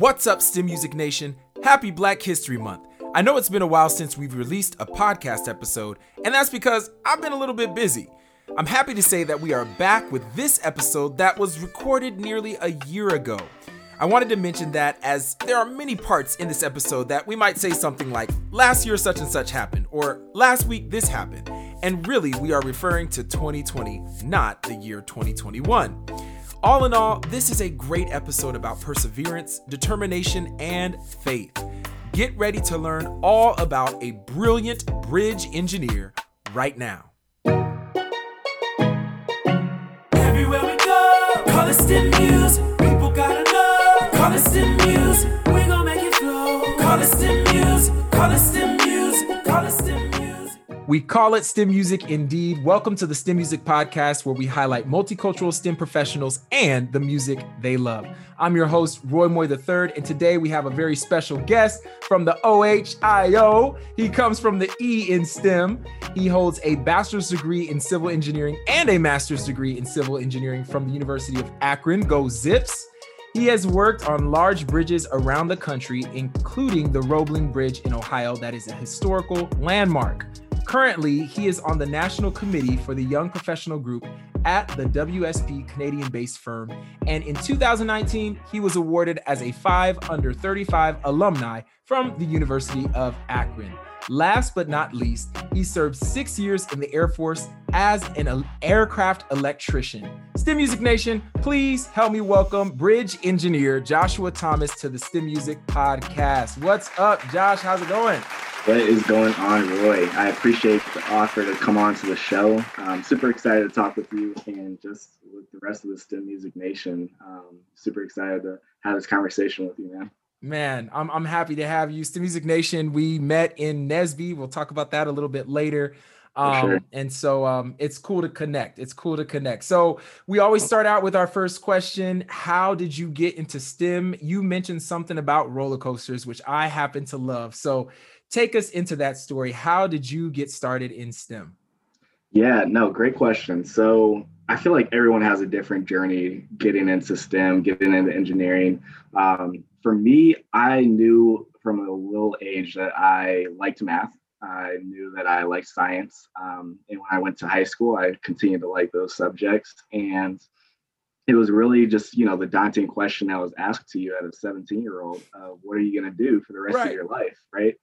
What's up, STEM Music Nation? Happy Black History Month. I know it's been a while since we've released a podcast episode, and that's because I've been a little bit busy. I'm happy to say that we are back with this episode that was recorded nearly a year ago. I wanted to mention that as there are many parts in this episode that we might say something like, last year such and such happened, or last week this happened. And really, we are referring to 2020, not the year 2021. All in all, this is a great episode about perseverance, determination, and faith. Get ready to learn all about a brilliant bridge engineer right now. Everywhere we go, call. People gotta know, call. We make it flow. Call. Call. We call it STEM Music indeed. Welcome to the STEM Music Podcast, where we highlight multicultural STEM professionals and the music they love. I'm your host, Roy Moye III, and today we have a very special guest from the OHIO. He comes from the E in STEM. He holds a bachelor's degree in civil engineering and a master's degree in civil engineering from the University of Akron. Go Zips! He has worked on large bridges around the country, including the Roebling Bridge in Ohio, that is a historical landmark. Currently, he is on the national committee for the Young Professional Group at the WSP Canadian based firm. And in 2019, he was awarded as a 5 under 35 alumni from the University of Akron. Last but not least, he served six years in the Air Force as an aircraft electrician. STEM Music Nation, please help me welcome bridge engineer Joshua Thomas to the STEM Music Podcast. What's up, Josh? How's it going? What is going on, Roy? I appreciate the offer to come on to the show. I'm super excited to talk with you and just with the rest of the STEM Music Nation. Um, super excited to have this conversation with you, man. Man, I'm, I'm happy to have you. STEM Music Nation, we met in NSBE. We'll talk about that a little bit later. Um, sure. And so um, it's cool to connect. It's cool to connect. So we always start out with our first question How did you get into STEM? You mentioned something about roller coasters, which I happen to love. So take us into that story. How did you get started in STEM? Yeah, no, great question. So I feel like everyone has a different journey getting into STEM, getting into engineering. Um, for me, I knew from a little age that I liked math. I knew that I liked science. Um, and when I went to high school, I continued to like those subjects. And it was really just, you know, the daunting question that was asked to you as a 17 year old uh, what are you going to do for the rest Right. of your life? Right.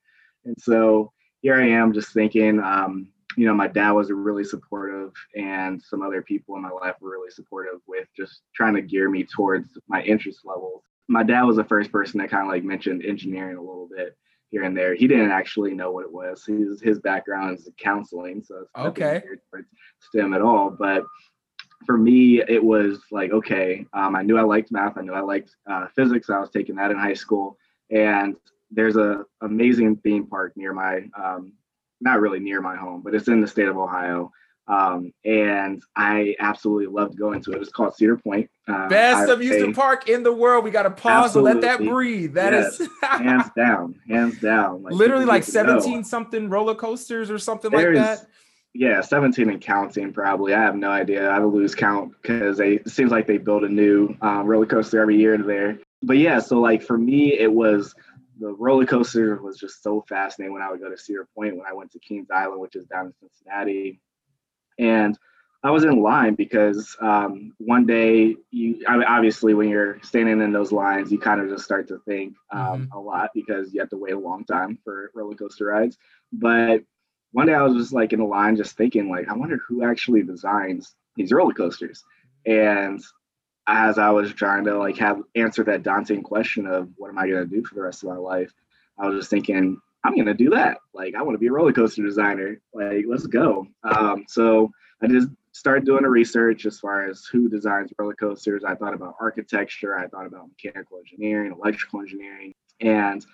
And so here I am just thinking, um, you know, my dad was really supportive, and some other people in my life were really supportive with just trying to gear me towards my interest levels. My dad was the first person that kind of like mentioned engineering a little bit here and there. He didn't actually know what it was. His his background is counseling, so it's Okay. STEM at all. But for me, it was like, okay, um, I knew I liked math. I knew I liked uh, physics. I was taking that in high school, and there's a amazing theme park near my um, not really near my home but it's in the state of ohio um, and i absolutely loved going to it. It's called cedar point. Uh, Best amusement park in the world. We got to pause and let that breathe. That is hands down. Hands down. Literally like to know. 17 something roller coasters or something There like is- that. yeah 17 and counting probably. I have no idea. I would lose count because they it seems like they build a new um, roller coaster every year there. But yeah so like for me it was the roller coaster was just so fascinating when i would go to cedar point when i went to kings island which is down in cincinnati and i was in line because um, one day you I mean, obviously when you're standing in those lines you kind of just start to think um, a lot because you have to wait a long time for roller coaster rides but one day I was just like in the line, just thinking, like, I wonder who actually designs these roller coasters. And as I was trying to like have answer that daunting question of what am I gonna do for the rest of my life, I was just thinking, I'm gonna do that. Like, I want to be a roller coaster designer. Like, let's go. Um, so I just started doing the research as far as who designs roller coasters. I thought about architecture. I thought about mechanical engineering, electrical engineering, and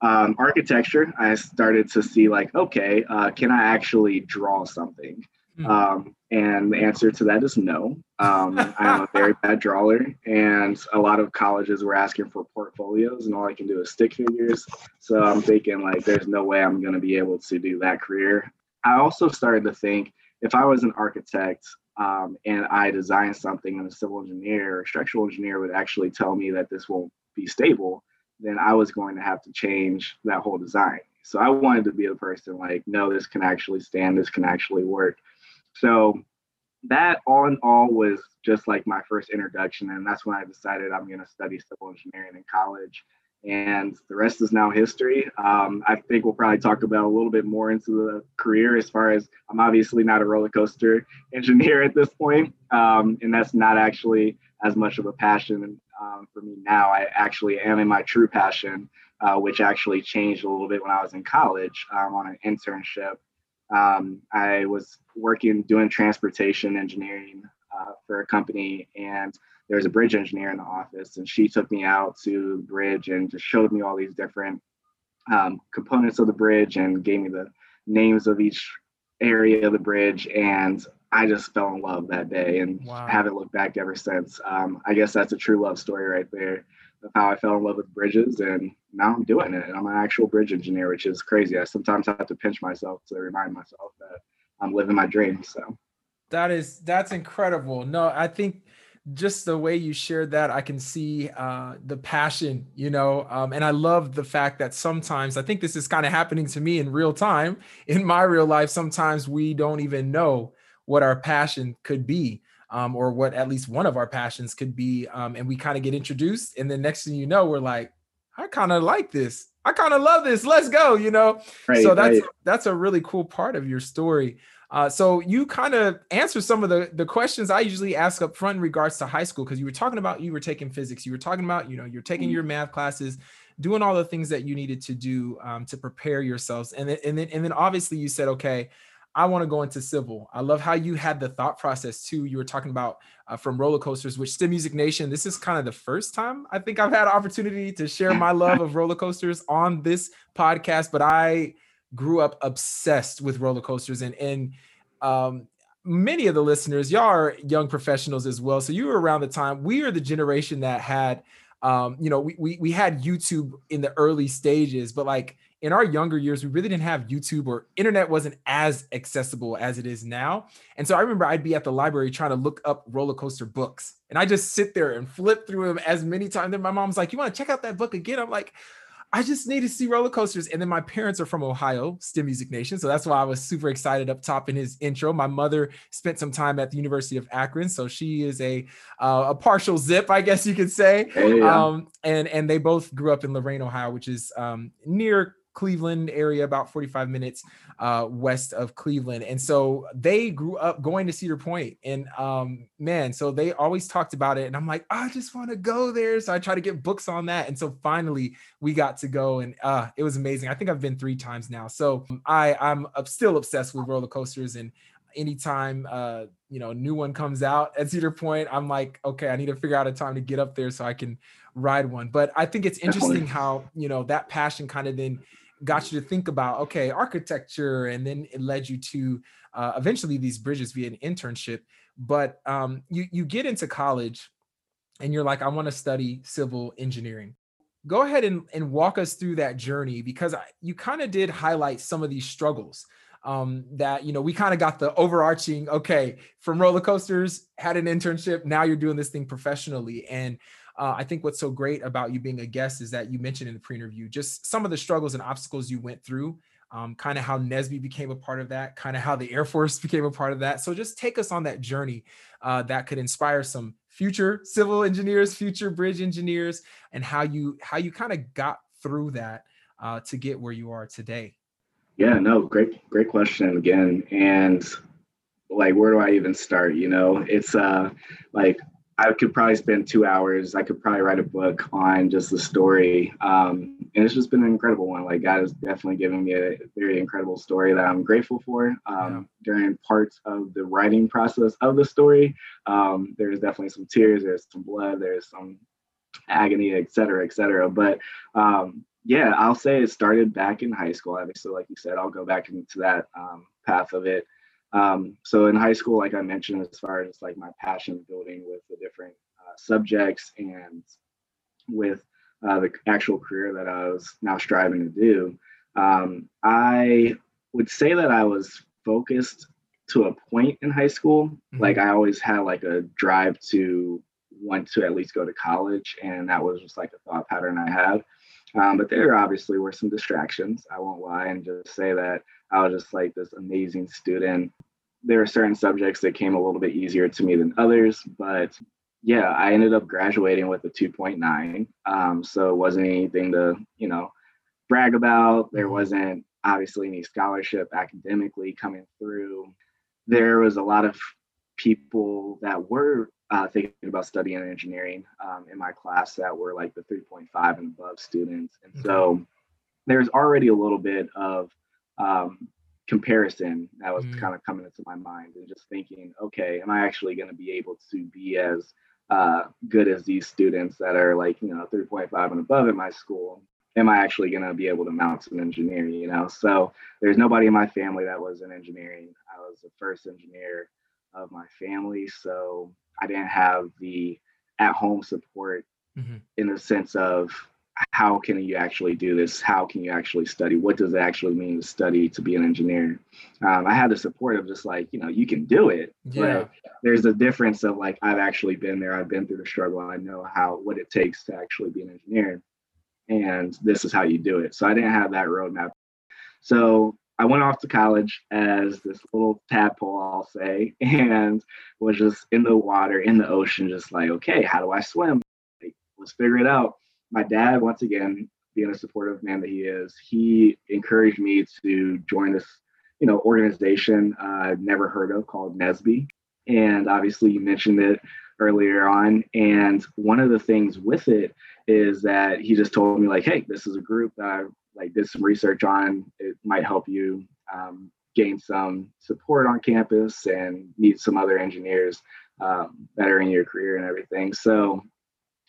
um, architecture, I started to see like, okay, uh, can I actually draw something? Hmm. Um, and the answer to that is no. Um, I'm a very bad drawer, and a lot of colleges were asking for portfolios, and all I can do is stick figures. So I'm thinking like, there's no way I'm going to be able to do that career. I also started to think if I was an architect um, and I designed something, and a civil engineer or structural engineer would actually tell me that this won't be stable, then I was going to have to change that whole design. So I wanted to be the person like, no, this can actually stand, this can actually work. So that all in all was just like my first introduction. And that's when I decided I'm going to study civil engineering in college. And the rest is now history. Um, I think we'll probably talk about a little bit more into the career as far as I'm obviously not a roller coaster engineer at this point, um, and that's not actually as much of a passion um, for me now. I actually am in my true passion, uh, which actually changed a little bit when I was in college um, on an internship. Um, I was working doing transportation engineering uh, for a company, and there was a bridge engineer in the office, and she took me out to the bridge and just showed me all these different um, components of the bridge and gave me the names of each area of the bridge and I just fell in love that day and wow. haven't looked back ever since. Um, I guess that's a true love story right there of how I fell in love with bridges, and now I'm doing it. I'm an actual bridge engineer, which is crazy. I sometimes have to pinch myself to remind myself that I'm living my dream. So that is that's incredible. No, I think just the way you shared that, I can see uh, the passion, you know, um, and I love the fact that sometimes I think this is kind of happening to me in real time in my real life. Sometimes we don't even know what our passion could be um, or what at least one of our passions could be um, and we kind of get introduced and then next thing you know we're like i kind of like this. I kind of love this. Let's go you know? Right, so that's right. that's a really cool part of your story. Uh, so you kind of answer some of the the questions I usually ask up front in regards to high school because you were talking about you were taking physics, you were talking about you know you're taking mm-hmm. your math classes, doing all the things that you needed to do um, to prepare yourselves, and then and then and then obviously you said okay, I want to go into civil. I love how you had the thought process too. You were talking about uh, from roller coasters, which STEM Music Nation. This is kind of the first time I think I've had opportunity to share my love of roller coasters on this podcast. But I grew up obsessed with roller coasters, and and um, many of the listeners, y'all are young professionals as well. So you were around the time. We are the generation that had, um, you know, we we we had YouTube in the early stages, but like in our younger years, we really didn't have YouTube or internet wasn't as accessible as it is now. And so I remember I'd be at the library trying to look up roller coaster books. And I just sit there and flip through them as many times. And my mom's like, You want to check out that book again? I'm like, I just need to see roller coasters. And then my parents are from Ohio, STEM Music Nation. So that's why I was super excited up top in his intro. My mother spent some time at the University of Akron. So she is a uh, a partial zip, I guess you could say. Hey, yeah. um, and, and they both grew up in Lorain, Ohio, which is um, near Cleveland area, about 45 minutes uh, west of Cleveland. And so they grew up going to Cedar Point. And um, man, so they always talked about it. And I'm like, I just want to go there. So I try to get books on that. And so finally we got to go and uh, it was amazing. I think I've been three times now. So I, I'm still obsessed with roller coasters and anytime uh you know a new one comes out at cedar point i'm like okay i need to figure out a time to get up there so i can ride one but i think it's interesting how you know that passion kind of then got you to think about okay architecture and then it led you to uh, eventually these bridges via an internship. But um, you you get into college and you're like i want to study civil engineering. Go ahead and, and walk us through that journey because I, you kind of did highlight some of these struggles um, that you know we kind of got the overarching okay from roller coasters had an internship now you're doing this thing professionally. And uh, I think what's so great about you being a guest is that you mentioned in the pre-interview just some of the struggles and obstacles you went through, um, kind of how NSBE became a part of that, kind of how the Air Force became a part of that. So just take us on that journey uh, that could inspire some future civil engineers, future bridge engineers, and how you how you kind of got through that uh, to get where you are today. Yeah, no, great, great question again. And like, where do I even start? You know, it's uh like I could probably spend two hours. I could probably write a book on just the story. Um, and it's just been an incredible one. Like God has definitely given me a very incredible story that I'm grateful for. Um, yeah. During parts of the writing process of the story, um, there's definitely some tears, there's some blood, there's some agony, et cetera, et cetera. But um, yeah, I'll say it started back in high school. Obviously, like you said, I'll go back into that um, path of it. Um, so in high school, like I mentioned, as far as like my passion building with the different uh, subjects and with uh, the actual career that I was now striving to do, um, I would say that I was focused to a point in high school. Mm-hmm. Like I always had like a drive to want to at least go to college, and that was just like a thought pattern I have. Um, but there obviously were some distractions. I won't lie and just say that I was just like this amazing student. There are certain subjects that came a little bit easier to me than others, but yeah, I ended up graduating with a 2.9. Um, so it wasn't anything to, you know, brag about. There wasn't obviously any scholarship academically coming through. There was a lot of people that were uh, thinking about studying engineering um, in my class that were like the 3.5 and above students. And so there's already a little bit of um, comparison that was Mm. kind of coming into my mind and just thinking, okay, am I actually going to be able to be as uh, good as these students that are like, you know, 3.5 and above in my school? Am I actually going to be able to mount an engineer? You know, so there's nobody in my family that was in engineering. I was the first engineer of my family. So I didn't have the at home support Mhm. in the sense of how can you actually do this? How can you actually study? What does it actually mean to study to be an engineer? Um, I had the support of just like, you know, you can do it. Yeah. But there's a difference of like, I've actually been there. I've been through the struggle. I know how, what it takes to actually be an engineer. And this is how you do it. So I didn't have that roadmap. So I went off to college as this little tadpole, I'll say, and was just in the water, in the ocean, just like, okay, how do I swim? Like, let's figure it out. My dad, once again, being a supportive man that he is, he encouraged me to join this, you know, organization I've never heard of called NSBE. And obviously, you mentioned it earlier on. And one of the things with it is that he just told me like, hey, this is a group that I like did some research on. It might help you um, gain some support on campus and meet some other engineers um, that are in your career and everything. So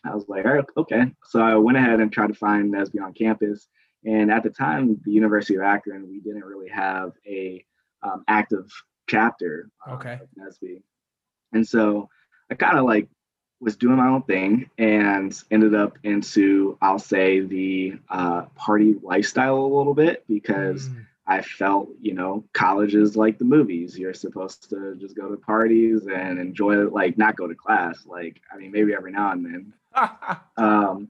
I was like, all right, okay. So I went ahead and tried to find NSBE on campus. And at the time, the University of Akron, we didn't really have a um, active chapter uh, Okay. of NSBE. And so I kind of like was doing my own thing and ended up into, I'll say, the uh, party lifestyle a little bit because Mm. I felt, you know, college is like the movies. You're supposed to just go to parties and enjoy it, like not go to class. Like, I mean, maybe every now and then. Um,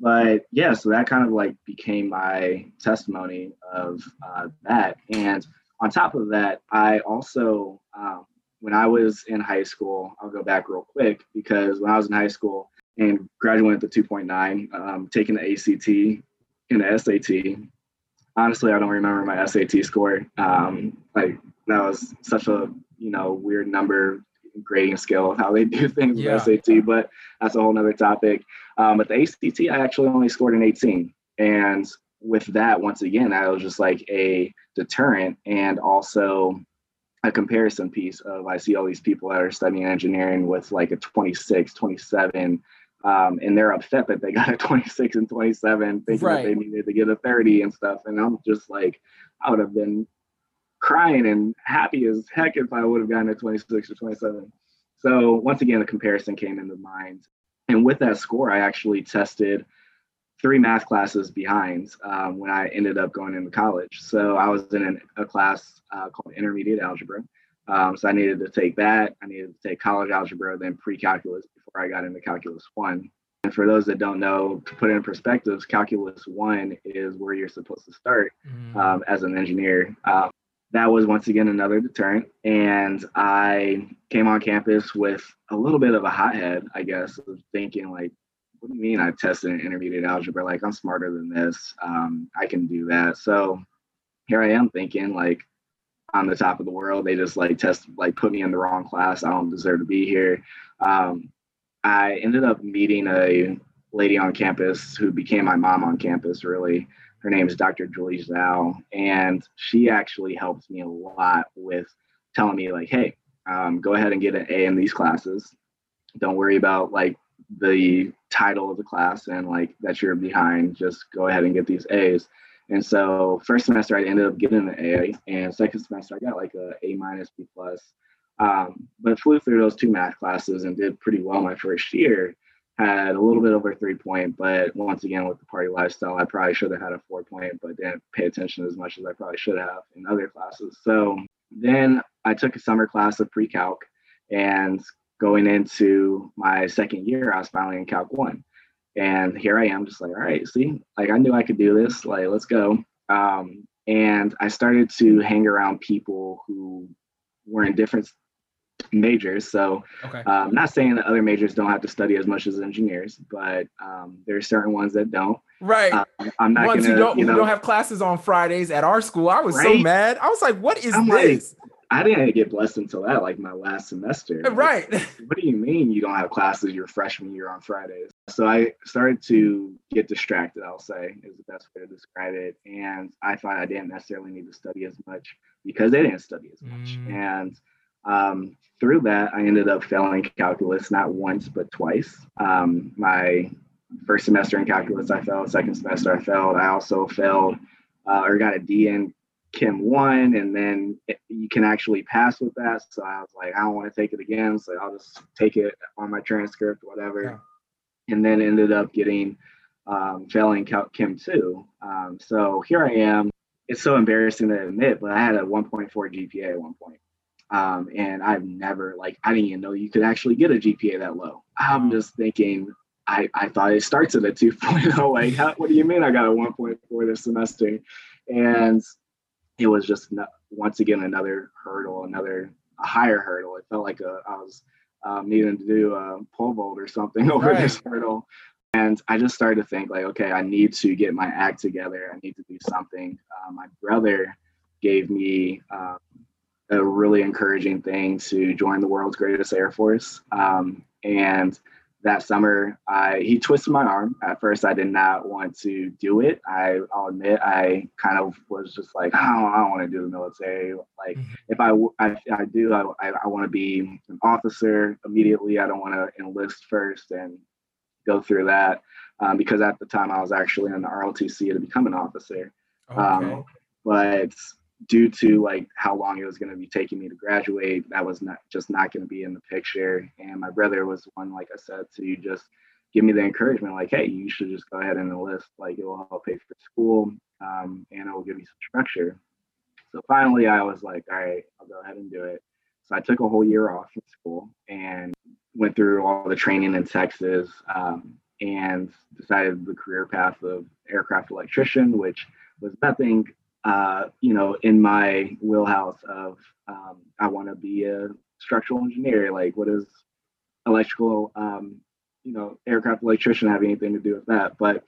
but yeah, so that kind of like became my testimony of uh, that. And on top of that, I also, um, when I was in high school, I'll go back real quick because when I was in high school and graduated with the 2.9, um, taking the ACT and the SAT, honestly, I don't remember my SAT score. Um, like that was such a you know weird number grading scale of how they do things Yeah. with SAT, but that's a whole nother topic. Um, but the ACT, I actually only scored an 18, and with that, once again, that was just like a deterrent and also a comparison piece of I see all these people that are studying engineering with like a 26, 27, um, and they're upset that they got a 26 and 27, thinking Right. that they needed to get a 30 and stuff. And I'm just like, I would have been crying and happy as heck if I would have gotten a 26 or 27. So once again, the comparison came into mind. And with that score, I actually tested three math classes behind um, when I ended up going into college. So I was in an, a class uh, called intermediate algebra. Um, so I needed to take that. I needed to take college algebra, then pre-calculus before I got into calculus one. And for those that don't know, to put it in perspective, calculus one is where you're supposed to start Mm. um, as an engineer. Um, that was once again another deterrent. And I came on campus with a little bit of a hothead, I guess, of thinking like, what do you mean I tested in intermediate algebra? Like I'm smarter than this. Um, I can do that. So here I am thinking like I'm the top of the world. They just like test like put me in the wrong class. I don't deserve to be here. Um, I ended up meeting a lady on campus who became my mom on campus really her name is Dr. Julie Zhao, and she actually helped me a lot with telling me like, hey, um, go ahead and get an A in these classes. Don't worry about like the title of the class and like that you're behind. Just go ahead and get these A's. And so first semester I ended up getting an A, and second semester I got like a A minus B plus. Um, but flew through those two math classes and did pretty well my first year had a little bit over three point, but once again with the party lifestyle, I probably should have had a four point, but didn't pay attention as much as I probably should have in other classes. So then I took a summer class of pre-calc and going into my second year, I was finally in calc one. And here I am, just like, all right, see, like I knew I could do this. Like, let's go. Um, and I started to hang around people who were in different majors. So, Okay. um, not saying that other majors don't have to study as much as engineers, but um, there are certain ones that don't. Right. Um, I'm not Ones gonna, who don't you who know, don't have classes on Fridays at our school. I was so mad. I was like, what is I'm like, this? I didn't get blessed until that, like my last semester. Like, right. what do you mean you don't have classes your freshman year on Fridays? So I started to get distracted, I'll say, is the best way to describe it. And I thought I didn't necessarily need to study as much because they didn't study as much. Mm. And um, through that, I ended up failing calculus not once, but twice. Um, my first semester in calculus, I failed. Second semester, I failed. I also failed uh, or got a D in Chem 1, and then it, you can actually pass with that. So I was like, I don't want to take it again. So I'll just take it on my transcript, whatever. And then ended up getting um, failing Chem 2. Um, so here I am. It's so embarrassing to admit, but I had a 1.4 GPA at one point. Um, and I've never, like, I didn't even know you could actually get a GPA that low. I'm just thinking, I, I thought it starts at a 2.0. Like, how, what do you mean I got a 1.4 this semester? And it was just once again another hurdle, another a higher hurdle. It felt like a, I was um, needing to do a pole vault or something over Right. this hurdle. And I just started to think like, okay, I need to get my act together. I need to do something. Uh, my brother gave me um, a really encouraging thing to join the world's greatest air force. Um, and that summer, I he twisted my arm. At first, I did not want to do it. I, I'll admit, I kind of was just like, I don't, I don't want to do the military. Like, Mhm. if I, do, I, I, I want to be an officer immediately. I don't want to enlist first and go through that um, because at the time I was actually in the ROTC to become an officer Okay. um, but due to like how long it was going to be taking me to graduate that was not just not going to be in the picture. And my brother was one like i said to just give me the encouragement like hey you should just go ahead and enlist like it will help pay for school um, and it will give you some structure. So finally i was like all right i'll go ahead and do it. So i took a whole year off from school and went through all the training in texas um, and decided the career path of aircraft electrician which was nothing uh, you know, in my wheelhouse of um, I want to be a structural engineer. Like, what does electrical, um, you know, aircraft electrician have anything to do with that? But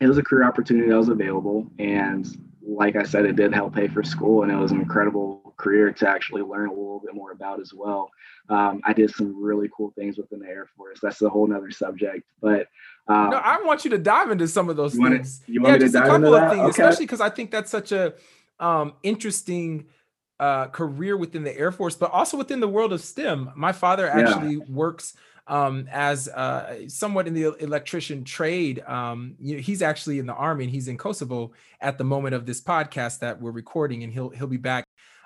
it was a career opportunity that was available, and like I said, it did help pay for school, and it was an incredible career to actually learn a little bit more about as well. Um, I did some really cool things within the Air Force. That's a whole nother subject, but um, no, I want you to dive into some of those you want things. to you want yeah, me to just a couple into of things, Okay. especially because I think that's such a um, interesting uh, career within the Air Force, but also within the world of STEM. My father Yeah. actually works um, as uh, somewhat in the electrician trade. Um, you know, he's actually in the army and he's in Kosovo at the moment of this podcast that we're recording, and he'll he'll be back.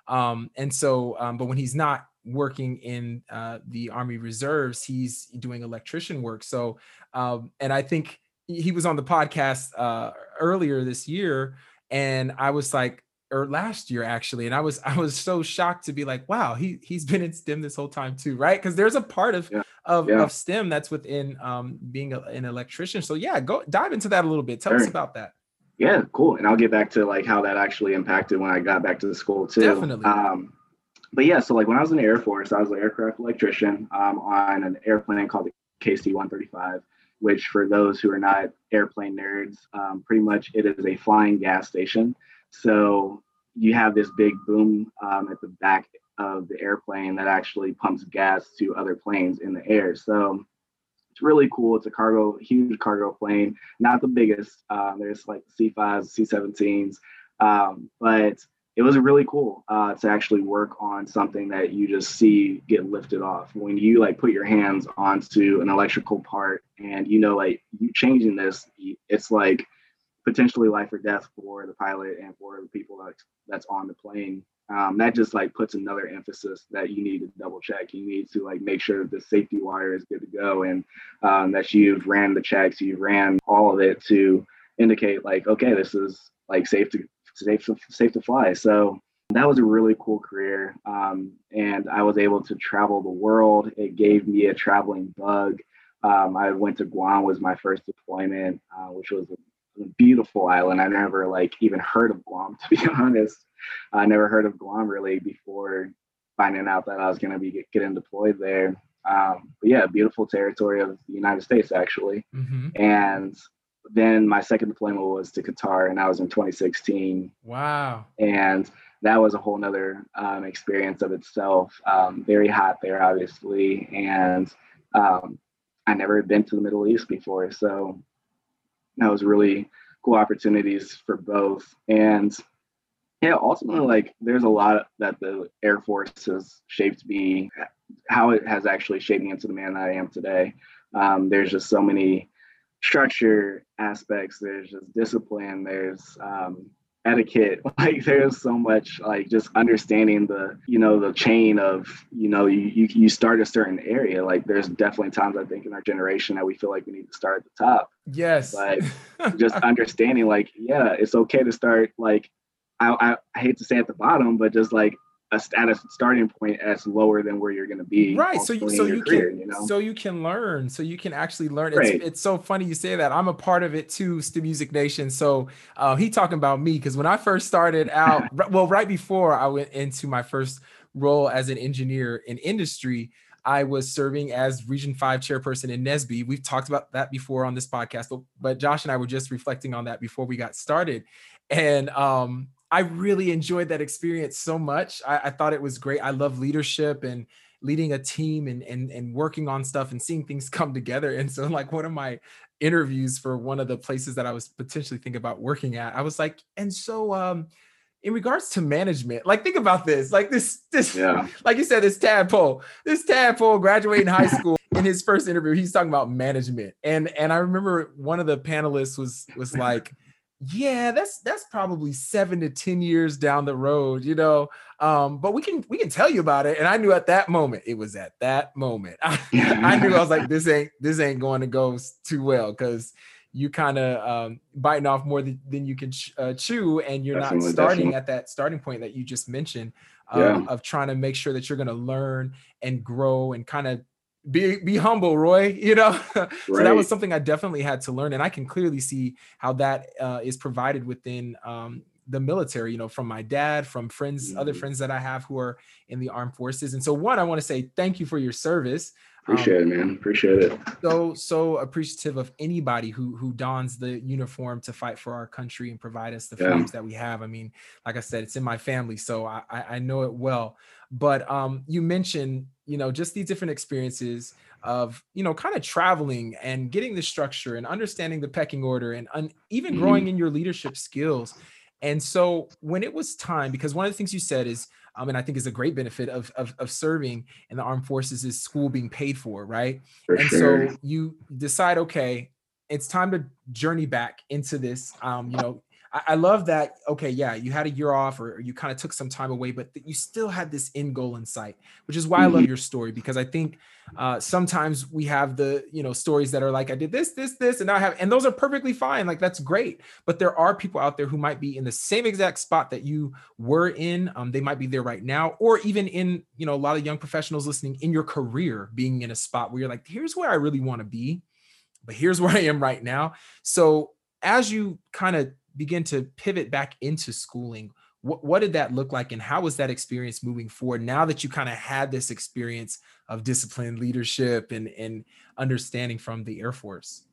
Um, and so, um, but when he's not working in uh, the Army Reserves, he's doing electrician work. So, um, and I think he was on the podcast uh, earlier this year, and I was like, or last year actually, and I was I was so shocked to be like, wow, he he's been in STEM this whole time too, right? Because there's a part of Yeah. Of, Yeah. of STEM that's within um, being a, an electrician. So yeah, go dive into that a little bit. Tell us about that. Yeah, cool. And I'll get back to like how that actually impacted when I got back to the school too. Definitely. Um, but yeah, so like when I was in the Air Force, I was an aircraft electrician um, on an airplane called the KC-135, which for those who are not airplane nerds, um, pretty much it is a flying gas station. So you have this big boom um, at the back of the airplane that actually pumps gas to other planes in the air. So it's really cool. It's a cargo, huge cargo plane not the biggest. Um, there's like C5s, C17s, um, but it was really cool uh, to actually work on something that you just see get lifted off. When you like put your hands onto an electrical part and you know like you changing this, it's like potentially life or death for the pilot and for the people that that's on the plane. Um, that just like puts another emphasis that you need to double check. You need to like make sure the safety wire is good to go and um, that you've ran the checks, you ran all of it to indicate like, okay, this is like safe to safe to, safe to fly. So that was a really cool career, um, and I was able to travel the world. It gave me a traveling bug. Um, I went to Guam was my first deployment, uh, which was beautiful island. I never like even heard of Guam to be honest. I never heard of Guam really before finding out that I was going to be getting deployed there. Um, but yeah, beautiful territory of the United States actually. Mm-hmm. And then my second deployment was to Qatar, and that was in 2016. Wow. And that was a whole nother um, experience of itself. Um, very hot there, obviously, and um, I never had been to the Middle East before, so that was really cool opportunities for both. And yeah, ultimately, like there's a lot that the Air Force has shaped me, how it has actually shaped me into the man that I am today. Um, there's just so many structure aspects. There's just discipline. There's um, etiquette. Like there's so much like just understanding the you know the chain of you know you you, you start a certain area. Like there's definitely times I think in our generation that we feel like we need to start at the top. Yes. like just understanding like yeah, it's okay to start like I, I, I hate to say at the bottom, but just like a status starting point as lower than where you're going to be. right so you so you career, can you know. so you can learn so you can actually learn Right. it's, it's so funny you say that i'm a part of it too STEM music nation so uh, he talking about me because when i first started out well right before i went into my first role as an engineer in industry I was serving as Region 5 chairperson in NSBE. We've talked about that before on this podcast, but, but Josh and I were just reflecting on that before we got started. And um, I really enjoyed that experience so much. I, I thought it was great. I love leadership and leading a team and, and and working on stuff and seeing things come together. And so, like one of my interviews for one of the places that I was potentially thinking about working at, I was like, and so um, in regards to management, like think about this, like this, this, Yeah. like you said, this tadpole, this tadpole graduating high school. In his first interview, he's talking about management, and and I remember one of the panelists was was like, yeah that's that's probably seven to ten years down the road you know um but we can we can tell you about it and i knew at that moment it was at that moment i, I knew i was like this ain't this ain't going to go too well because you kind of um biting off more than, than you can ch- uh, chew and you're not starting definitely. at that starting point that you just mentioned um, Yeah. of trying to make sure that you're going to learn and grow and kind of be be humble roy you know so that was something I definitely had to learn, and I can clearly see how that uh, is provided within um, the military. You know, from my dad, from friends, other Mhm. friends that I have who are in the armed forces. And so, one, I want to say thank you for your service. Um, Appreciate it, man. Appreciate it. so so appreciative of anybody who who dons the uniform to fight for our country and provide us the Yeah. freedoms that we have. I mean, like I said, it's in my family, so I I, I know it well. But um, you mentioned you know just these different experiences of you know kind of traveling and getting the structure and understanding the pecking order and un- even Mhm. growing in your leadership skills. And so when it was time, because one of the things you said is, um, and I think is a great benefit of, of of serving in the armed forces is school being paid for, right? For and sure. so you decide okay it's time to journey back into this um you know I, I love that okay yeah you had a year off or, or you kind of took some time away but that you still had this end goal in sight which is why i love Mhm. your story because i think uh sometimes we have the you know stories that are like i did this this this and now i have and those are perfectly fine like that's great but there are people out there who might be in the same exact spot that you were in um, they might be there right now or even in you know a lot of young professionals listening in your career being in a spot where you're like here's where i really want to be but here's where i am right now so as you kind of begin to pivot back into schooling what, what did that look like and how was that experience moving forward now that you kind of had this experience of discipline leadership and and understanding from the air force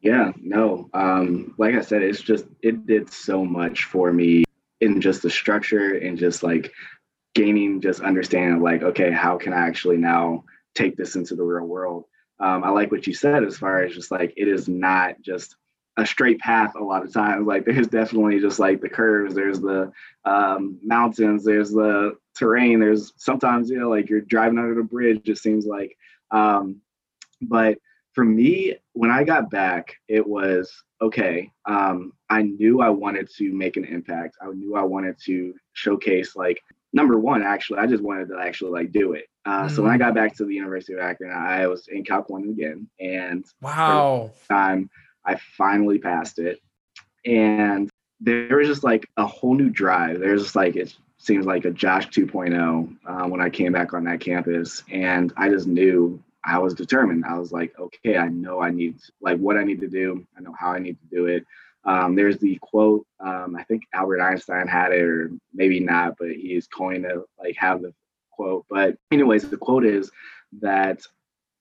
Yeah, no. Um, like I said, it's just it did so much for me in just the structure and just like gaining just understanding like, okay, how can I actually now take this into the real world? Um, I like what you said as far as just like it is not just a straight path a lot of times. Like there's definitely just like the curves, there's the um, mountains, there's the terrain, there's sometimes, you know, like you're driving under the bridge, it seems like. Um, but for me, when I got back, it was okay. Um, I knew I wanted to make an impact. I knew I wanted to showcase, like, number one, actually, I just wanted to actually like do it. Uh, So when I got back to the University of Akron, I was in Calc One again, and wow time I finally passed it, and there was just like a whole new drive. There's just like it seems like a Josh 2.0 uh, when I came back on that campus, and I just knew I was determined. I was like, okay, I know I need like what I need to do. I know how I need to do it. Um, there's the quote. Um, I think Albert Einstein had it, or maybe not, but he's coined to like have the quote. But anyways, the quote is that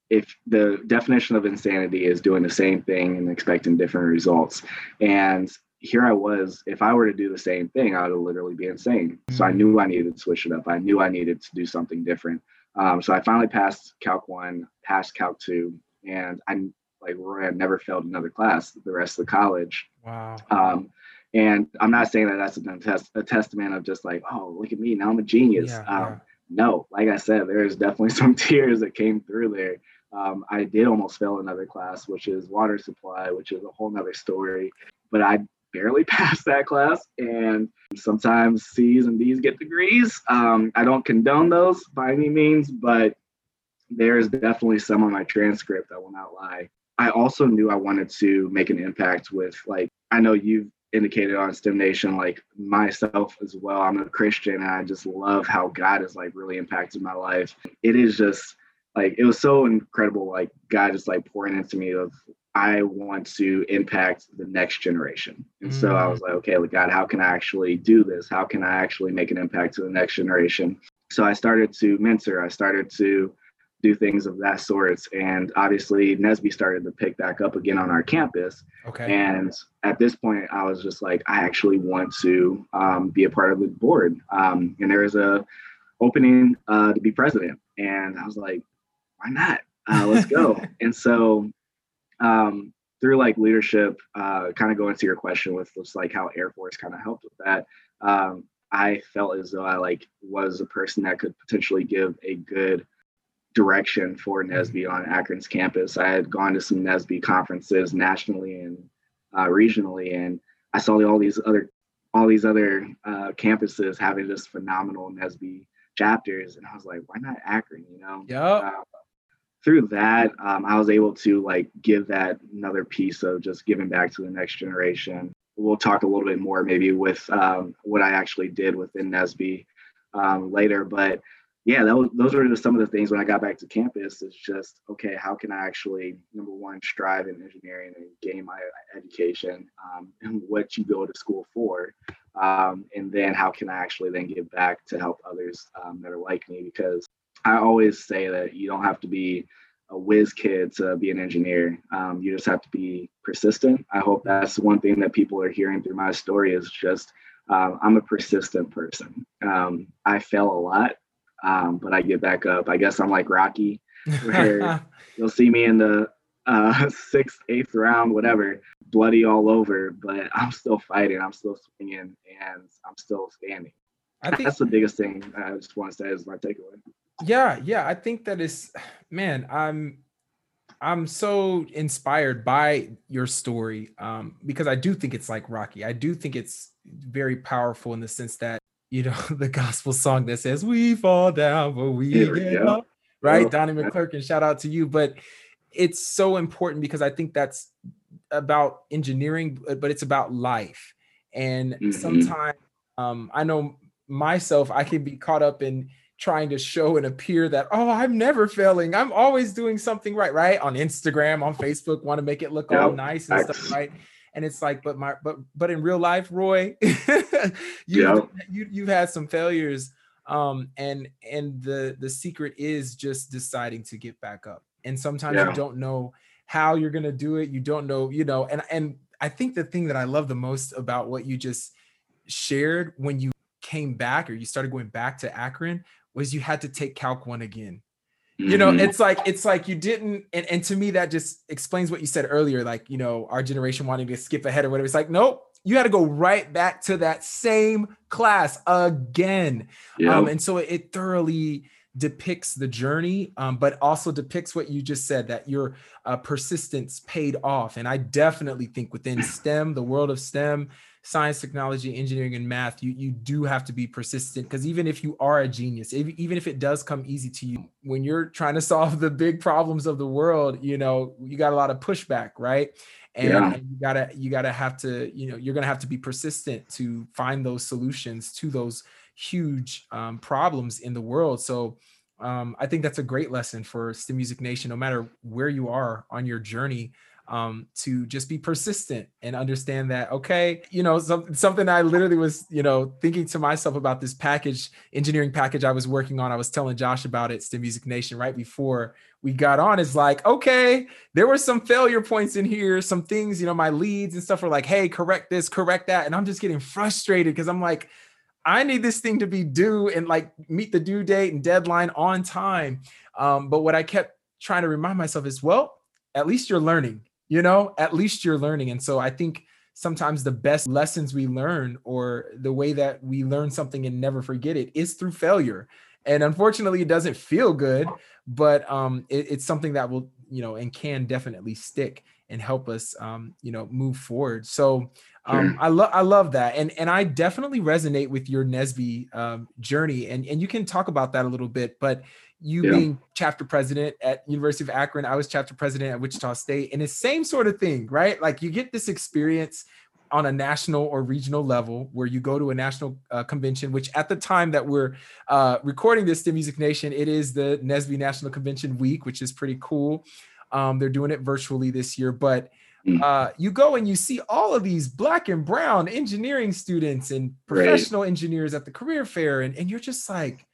if the definition of insanity is doing the same thing and expecting different results, and here I was, if I were to do the same thing, I would literally be insane. So I knew I needed to switch it up. I knew I needed to do something different. Um, so I finally passed Calc 1, passed Calc 2, and I like Roy had never failed another class the rest of the college. Wow. Um, and I'm not saying that that's a, test, a testament of just like, oh, look at me, now I'm a genius. Yeah, um, yeah. No, like I said, there's definitely some tears that came through there. Um, I did almost fail another class, which is water supply, which is a whole nother story. But I barely passed that class, and sometimes C's and D's get degrees. Um, I don't condone those by any means, but there's definitely some on my transcript. I will not lie. I also knew I wanted to make an impact with, like, I know you've indicated on STEM Nation, like myself as well. I'm a Christian, and I just love how God has like really impacted my life. It is just like it was so incredible. Like God is like pouring into me of I want to impact the next generation. And so I was like, okay, like God, how can I actually do this? How can I actually make an impact to the next generation? So I started to mentor. I started to do things of that sort. And obviously, NSBE started to pick back up again on our campus. Okay. And at this point, I was just like, I actually want to um, be a part of the board. Um, and there was a opening uh, to be president, and I was like, why not? Uh, let's go. and so um, through like leadership, uh, kind of going to your question with just like how Air Force kind of helped with that. Um, I felt as though I like was a person that could potentially give a good direction for NSBE on Akron's campus. I had gone to some NSBE conferences nationally and uh, regionally, and I saw all these other all these other uh, campuses having just phenomenal NSBE chapters, and I was like, why not Akron? You know. Yep. Uh, through that, um, I was able to like give that another piece of just giving back to the next generation. We'll talk a little bit more maybe with um, what I actually did within NSBE um, later, but yeah, was, those were just some of the things when I got back to campus. It's just okay, how can I actually number one strive in engineering and gain my education um, and what you go to school for, um, and then how can I actually then give back to help others um, that are like me because I always say that you don't have to be a whiz kid to be an engineer. Um, you just have to be persistent. I hope that's one thing that people are hearing through my story is just um, I'm a persistent person. Um, I fail a lot, um, but I get back up. I guess I'm like Rocky, where you'll see me in the uh, sixth, eighth round, whatever, bloody all over, but I'm still fighting. I'm still swinging, and I'm still standing. I think That's the biggest thing I just want to say is my takeaway. Yeah yeah i think that is man i'm i'm so inspired by your story um because i do think it's like rocky i do think it's very powerful in the sense that you know the gospel song that says we fall down but we Here get up right Yep. donnie mcclurkin shout out to you but it's so important because i think that's about engineering but it's about life and Mhm. sometimes um i know myself i can be caught up in trying to show and appear that oh i'm never failing. I'm always doing something right right? On instagram on facebook want to make it look all nice and stuff right? And it's like but my but but in real life roy you Yep. you you've had some failures um and and the the secret is just deciding to get back up. And sometimes Yeah. you don't know how you're going to do it. You don't know you know and and i think the thing that i love the most about what you just shared when you came back or you started going back to akron was you had to take calc 1 again you know Mhm. it's like it's like you didn't and, and to me that just explains what you said earlier like you know our generation wanting to skip ahead or whatever it's like nope you had to go right back to that same class again Yep. um, and so it thoroughly depicts the journey, um, but also depicts what you just said that your uh, persistence paid off. And I definitely think within STEM, the world of STEM, science, technology, engineering, and math, you you do have to be persistent because even if you are a genius, if, even if it does come easy to you, when you're trying to solve the big problems of the world, you know you got a lot of pushback, right? And, Yeah. and you gotta you gotta have to you know you're gonna have to be persistent to find those solutions to those huge um, problems in the world. So Um, I think that's a great lesson for STEM Music Nation, no matter where you are on your journey um, to just be persistent and understand that okay you know some, something i literally was you know thinking to myself about this package engineering package i was working on i was telling josh about it to music nation right before we got on is like okay there were some failure points in here some things you know my leads and stuff were like hey correct this correct that and i'm just getting frustrated because i'm like I need this thing to be due and like meet the due date and deadline on time. Um, but what I kept trying to remind myself is, well, at least you're learning you know, at least you're learning. And so I think sometimes the best lessons we learn or the way that we learn something and never forget it is through failure. And unfortunately, it doesn't feel good, but um, it, it's something that will, you know, and can definitely stick and help us, um, you know, move forward. So um, I love I love that, and and I definitely resonate with your NSBE um, journey, and and you can talk about that a little bit, but you yeah. being chapter president at University of Akron, I was chapter president at Wichita State, and it's same sort of thing, right? Like you get this experience on a national or regional level where you go to a national uh, convention, which at the time that we're uh, recording this, STEMusic Nation, it is the NSBE National Convention Week, which is pretty cool. Um, they're doing it virtually this year, but mm. uh, you go and you see all of these black and brown engineering students and professional right. engineers at the career fair, and, and you're just like,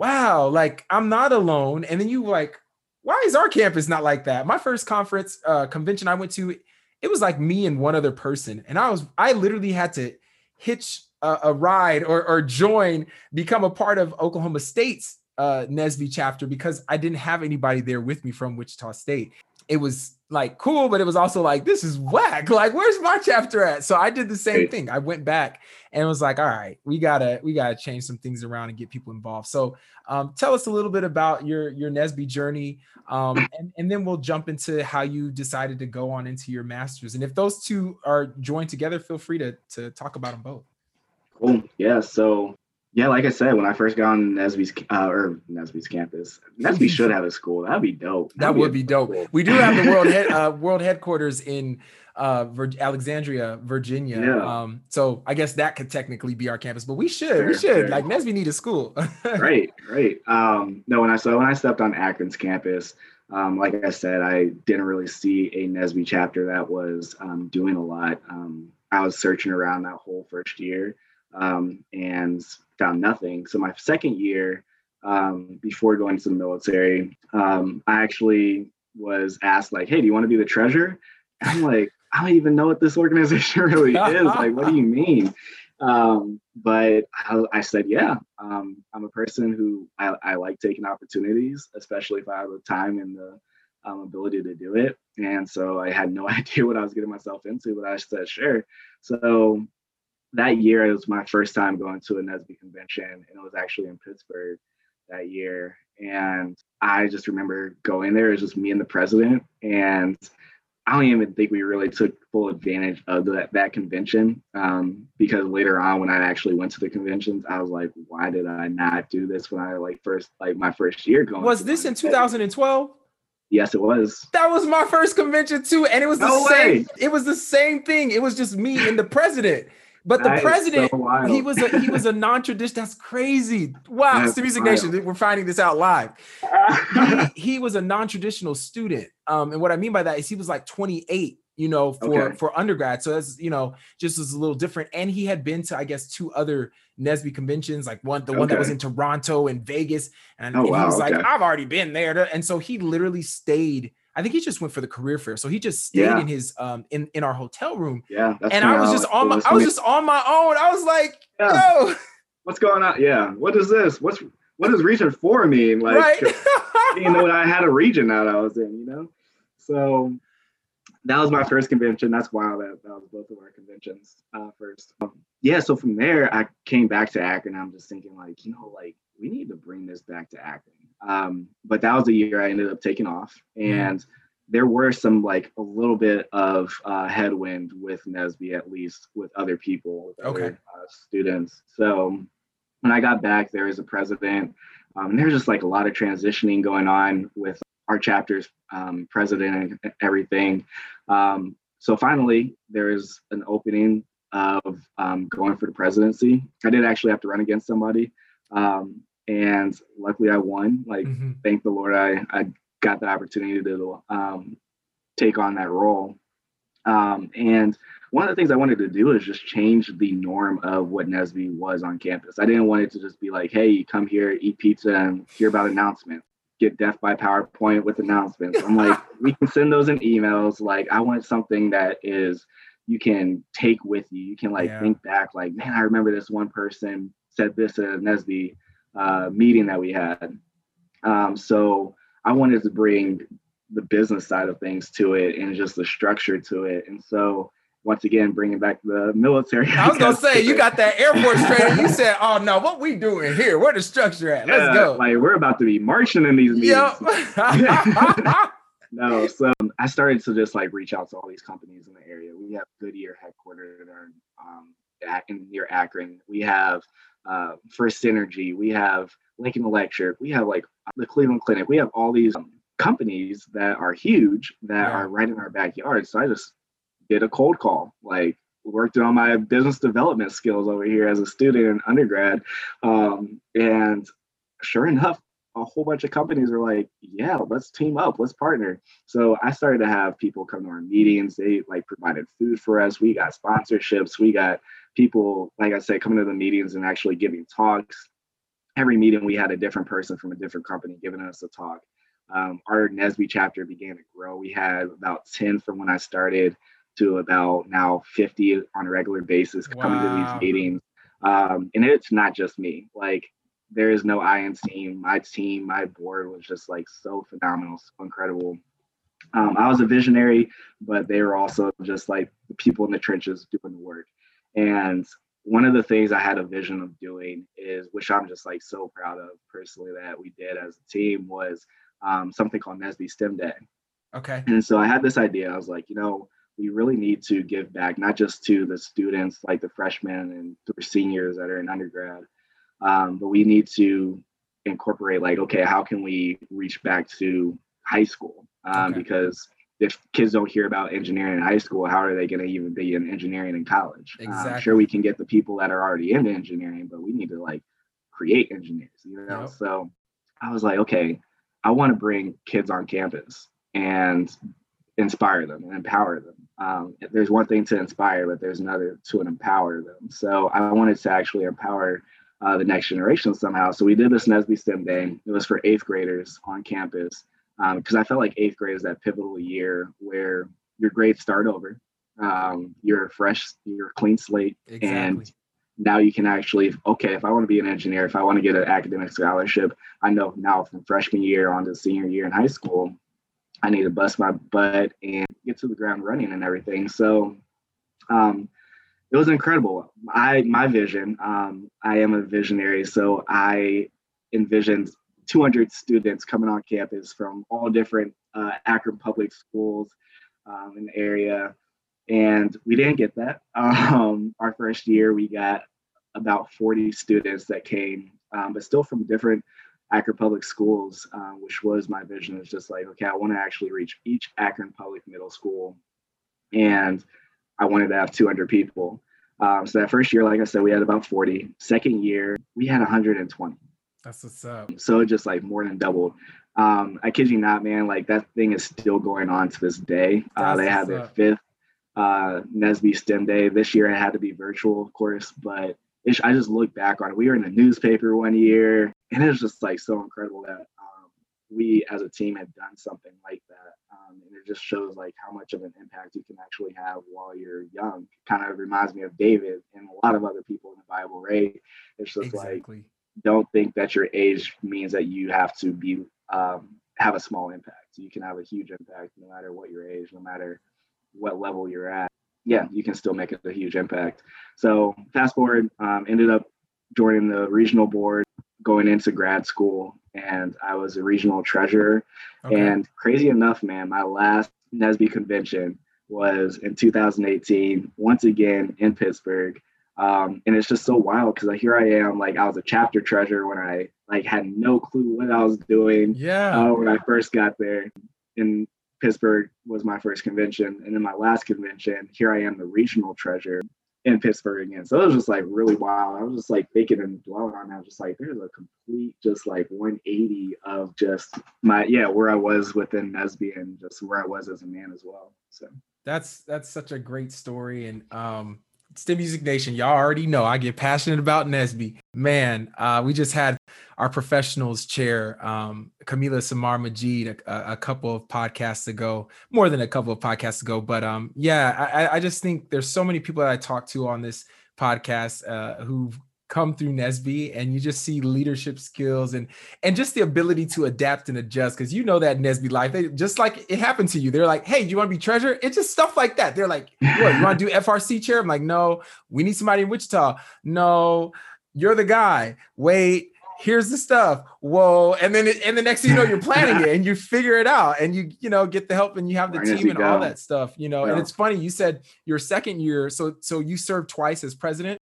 wow, like I'm not alone. And then you like, why is our campus not like that? My first conference uh, convention I went to, it was like me and one other person, and I was I literally had to hitch a, a ride or or join, become a part of Oklahoma State's uh, NSBE chapter because I didn't have anybody there with me from Wichita State. It was like cool, but it was also like, this is whack. Like, where's my chapter at? So I did the same thing. I went back and was like, all right, we gotta, we gotta change some things around and get people involved. So um, tell us a little bit about your your NSBE journey. Um, and, and then we'll jump into how you decided to go on into your master's. And if those two are joined together, feel free to to talk about them both. Cool. Yeah. So yeah, like I said, when I first got on NSBE's uh, or NSBE's campus, NSBE should have a school. That'd be dope. That'd that would be, be dope. Cool. We do have the world head, uh, world headquarters in uh, Vir- Alexandria, Virginia. Yeah. Um, so I guess that could technically be our campus, but we should, sure, we should. Sure. Like NSBE need a school. right, right. Um, no, when I saw when I stepped on Akron's campus, um, like I said, I didn't really see a NSBE chapter that was um, doing a lot. Um, I was searching around that whole first year um, and found nothing. So my second year, um, before going to the military, um, I actually was asked like, "Hey, do you want to be the treasurer?" And I'm like, "I don't even know what this organization really is. like, what do you mean?" Um, but I, I, said, "Yeah, um, I'm a person who I, I, like taking opportunities, especially if I have the time and the um, ability to do it." And so I had no idea what I was getting myself into, but I said, "Sure." So that year it was my first time going to a NSBE convention, and it was actually in Pittsburgh that year. And I just remember going there. It was just me and the president, and I don't even think we really took full advantage of that that convention um, because later on, when I actually went to the conventions, I was like, "Why did I not do this when I like first like my first year going?" Was this in 2012? Yes, it was. That was my first convention too, and it was the no same. Way. It was the same thing. It was just me and the president. But the president, so he was a he was a non-traditional. That's crazy. Wow, it's STEMusic wild. Nation. We're finding this out live. he, he was a non-traditional student. Um, and what I mean by that is he was like 28, you know, for okay. for undergrad. So that's you know, just was a little different. And he had been to, I guess, two other NSBE conventions, like one, the okay. one that was in Toronto and Vegas. And, oh, and wow, he was okay. like, I've already been there. And so he literally stayed I think he just went for the career fair. So he just stayed yeah. in his um in in our hotel room. Yeah. and I was just on my I was just on my own. I was like, yeah. yo. What's going on? Yeah. What is this? What's what does region four mean? Like right. you know, I had a region that I was in, you know? So that was my first convention. That's wild. That, that was both of our conventions uh, first. Um, yeah. So from there, I came back to Akron. I'm just thinking, like, you know, like we need to bring this back to Akron. Um, but that was the year I ended up taking off, mm-hmm. and there were some like a little bit of uh, headwind with NSBE, at least with other people, with okay. other uh, students. So when I got back, there was a president. Um, there was just like a lot of transitioning going on with our chapter's um, president and everything. Um, so finally, there is an opening of um, going for the presidency. I did actually have to run against somebody. Um, and luckily I won. Like, Mhm. thank the Lord, I I got the opportunity to um, take on that role. Um, and one of the things I wanted to do is just change the norm of what NSBE was on campus. I didn't want it to just be like, hey, you come here, eat pizza, and hear about announcements. Get deaf by PowerPoint with announcements. I'm like, we can send those in emails. Like, I want something that is you can take with you. You can like Yeah. think back, like, man, I remember this one person said this at NSBE uh, meeting that we had. Um, so I wanted to bring the business side of things to it and just the structure to it. And so once again, bringing back the military. I was gonna say you got that Air Force training. You said, "Oh no, what we doing here? Where the structure at? Let's Yeah, go." Like we're about to be marching in these meetings. Yep. No, so um, I started to just like reach out to all these companies in the area. We have Goodyear headquartered in um, in near Akron. We have uh, FirstEnergy. We have Lincoln Electric. We have like the Cleveland Clinic. We have all these um, companies that are huge that Yeah. are right in our backyard. So I just did a cold call, like worked on my business development skills over here as a student in undergrad, um, and sure enough, a whole bunch of companies were like, yeah, let's team up, let's partner. So I started to have people come to our meetings. They like provided food for us. We got sponsorships. We got people, like I said, coming to the meetings and actually giving talks. Every meeting, we had a different person from a different company giving us a talk. Um, our NSBE chapter began to grow. We had about 10 from when I started to about now 50 on a regular basis coming to these meetings. Um, and it's not just me. Like there is no I in team. My team, my board was just like so phenomenal, so incredible. Um, I was a visionary, but they were also just like the people in the trenches doing the work. And one of the things I had a vision of doing is, which I'm just like so proud of personally that we did as a team, was um, something called NSBE STEM Day. okay. And so I had this idea. I was like, you know, we really need to give back, not just to the students, like the freshmen and the seniors that are in undergrad, um, but we need to incorporate, like, okay, how can we reach back to high school? Um, Okay. Because if kids don't hear about engineering in high school, how are they going to even be in engineering in college? Um, Exactly. sure, we can get the people that are already into engineering, but we need to like create engineers, you know? Yep. So I was like, okay, I want to bring kids on campus and inspire them and empower them. Um, there's one thing to inspire, but there's another to empower them. So I wanted to actually empower uh, the next generation somehow. So we did this NSBE STEM Day. It was for eighth graders on campus because I felt like eighth grade is that pivotal year where your grades start over. Um, you're fresh, you're clean slate, Exactly. now you can actually okay if i want to be an engineer if i want to get an academic scholarship i know now from freshman year on to senior year in high school i need to bust my butt and get to the ground running and everything so um, it was incredible i my vision um, i am a visionary so i envisioned 200 students coming on campus from all different uh, akron public schools um, in the area and we didn't get that. Um, our first year, we got about 40 students that came, um, but still from different Akron public schools, uh, which was my vision. It's just like, okay, I want to actually reach each Akron public middle school, and I wanted to have 200 people. Um, so that first year, like I said, we had about 40. Second year, we had 120 That's what's up. so it just like more than doubled. Um, I kid you not, man. Like that thing is still going on to this day. Uh, they had their up. fifth uh, NSBE STEM Day this year. It had to be virtual, of course, but it's, I just look back on it. We were in the newspaper one year, and it was just like so incredible that um, we as a team had done something like that. Um, and it just shows like how much of an impact you can actually have while you're young. Kind of reminds me of David and a lot of other people in the Bible, right? It's just like Exactly. Don't think that your age means that you have to be um, have a small impact. You can have a huge impact no matter what your age, no matter what level you're at. Yeah, you can still make a huge impact. So fast forward, um, ended up joining the regional board, going into grad school, and I was a regional treasurer. Okay. And crazy enough, man, my last NSBE convention was in 2018, once again in Pittsburgh. Um, and it's just so wild because here I am, like I was a chapter treasurer when I like had no clue what I was doing yeah. uh, when I first got there. In Pittsburgh was my first convention, and then my last convention, here I am, the regional treasurer. in Pittsburgh again. So it was just like really wild. I was just like thinking and dwelling on that, just like there's a complete just like 180 of just my yeah, where I was within NSBE and just where I was as a man as well. So that's that's such a great story. And um STEMusic Nation, y'all already know I get passionate about NSBE. Man, uh, we just had our professionals chair, um, Camila Samar Majid, a, a, couple of podcasts ago, more than a couple of podcasts ago. But um, yeah, I, I just think there's so many people that I talk to on this podcast uh, who've come through NSBE and you just see leadership skills and and just the ability to adapt and adjust because you know that NSBE life they just like it happened to you. They're like hey do you want to be treasurer? It's just stuff like that. They're like what you want to do FRC chair? I'm like no. We need somebody in Wichita. No. You're the guy. Wait. Here's the stuff. Whoa. And then it, and the next thing you know you're planning it and you figure it out and you you know get the help and you have the team and go. all that stuff you know? Yeah. and it's funny you said your second year so so you served twice as president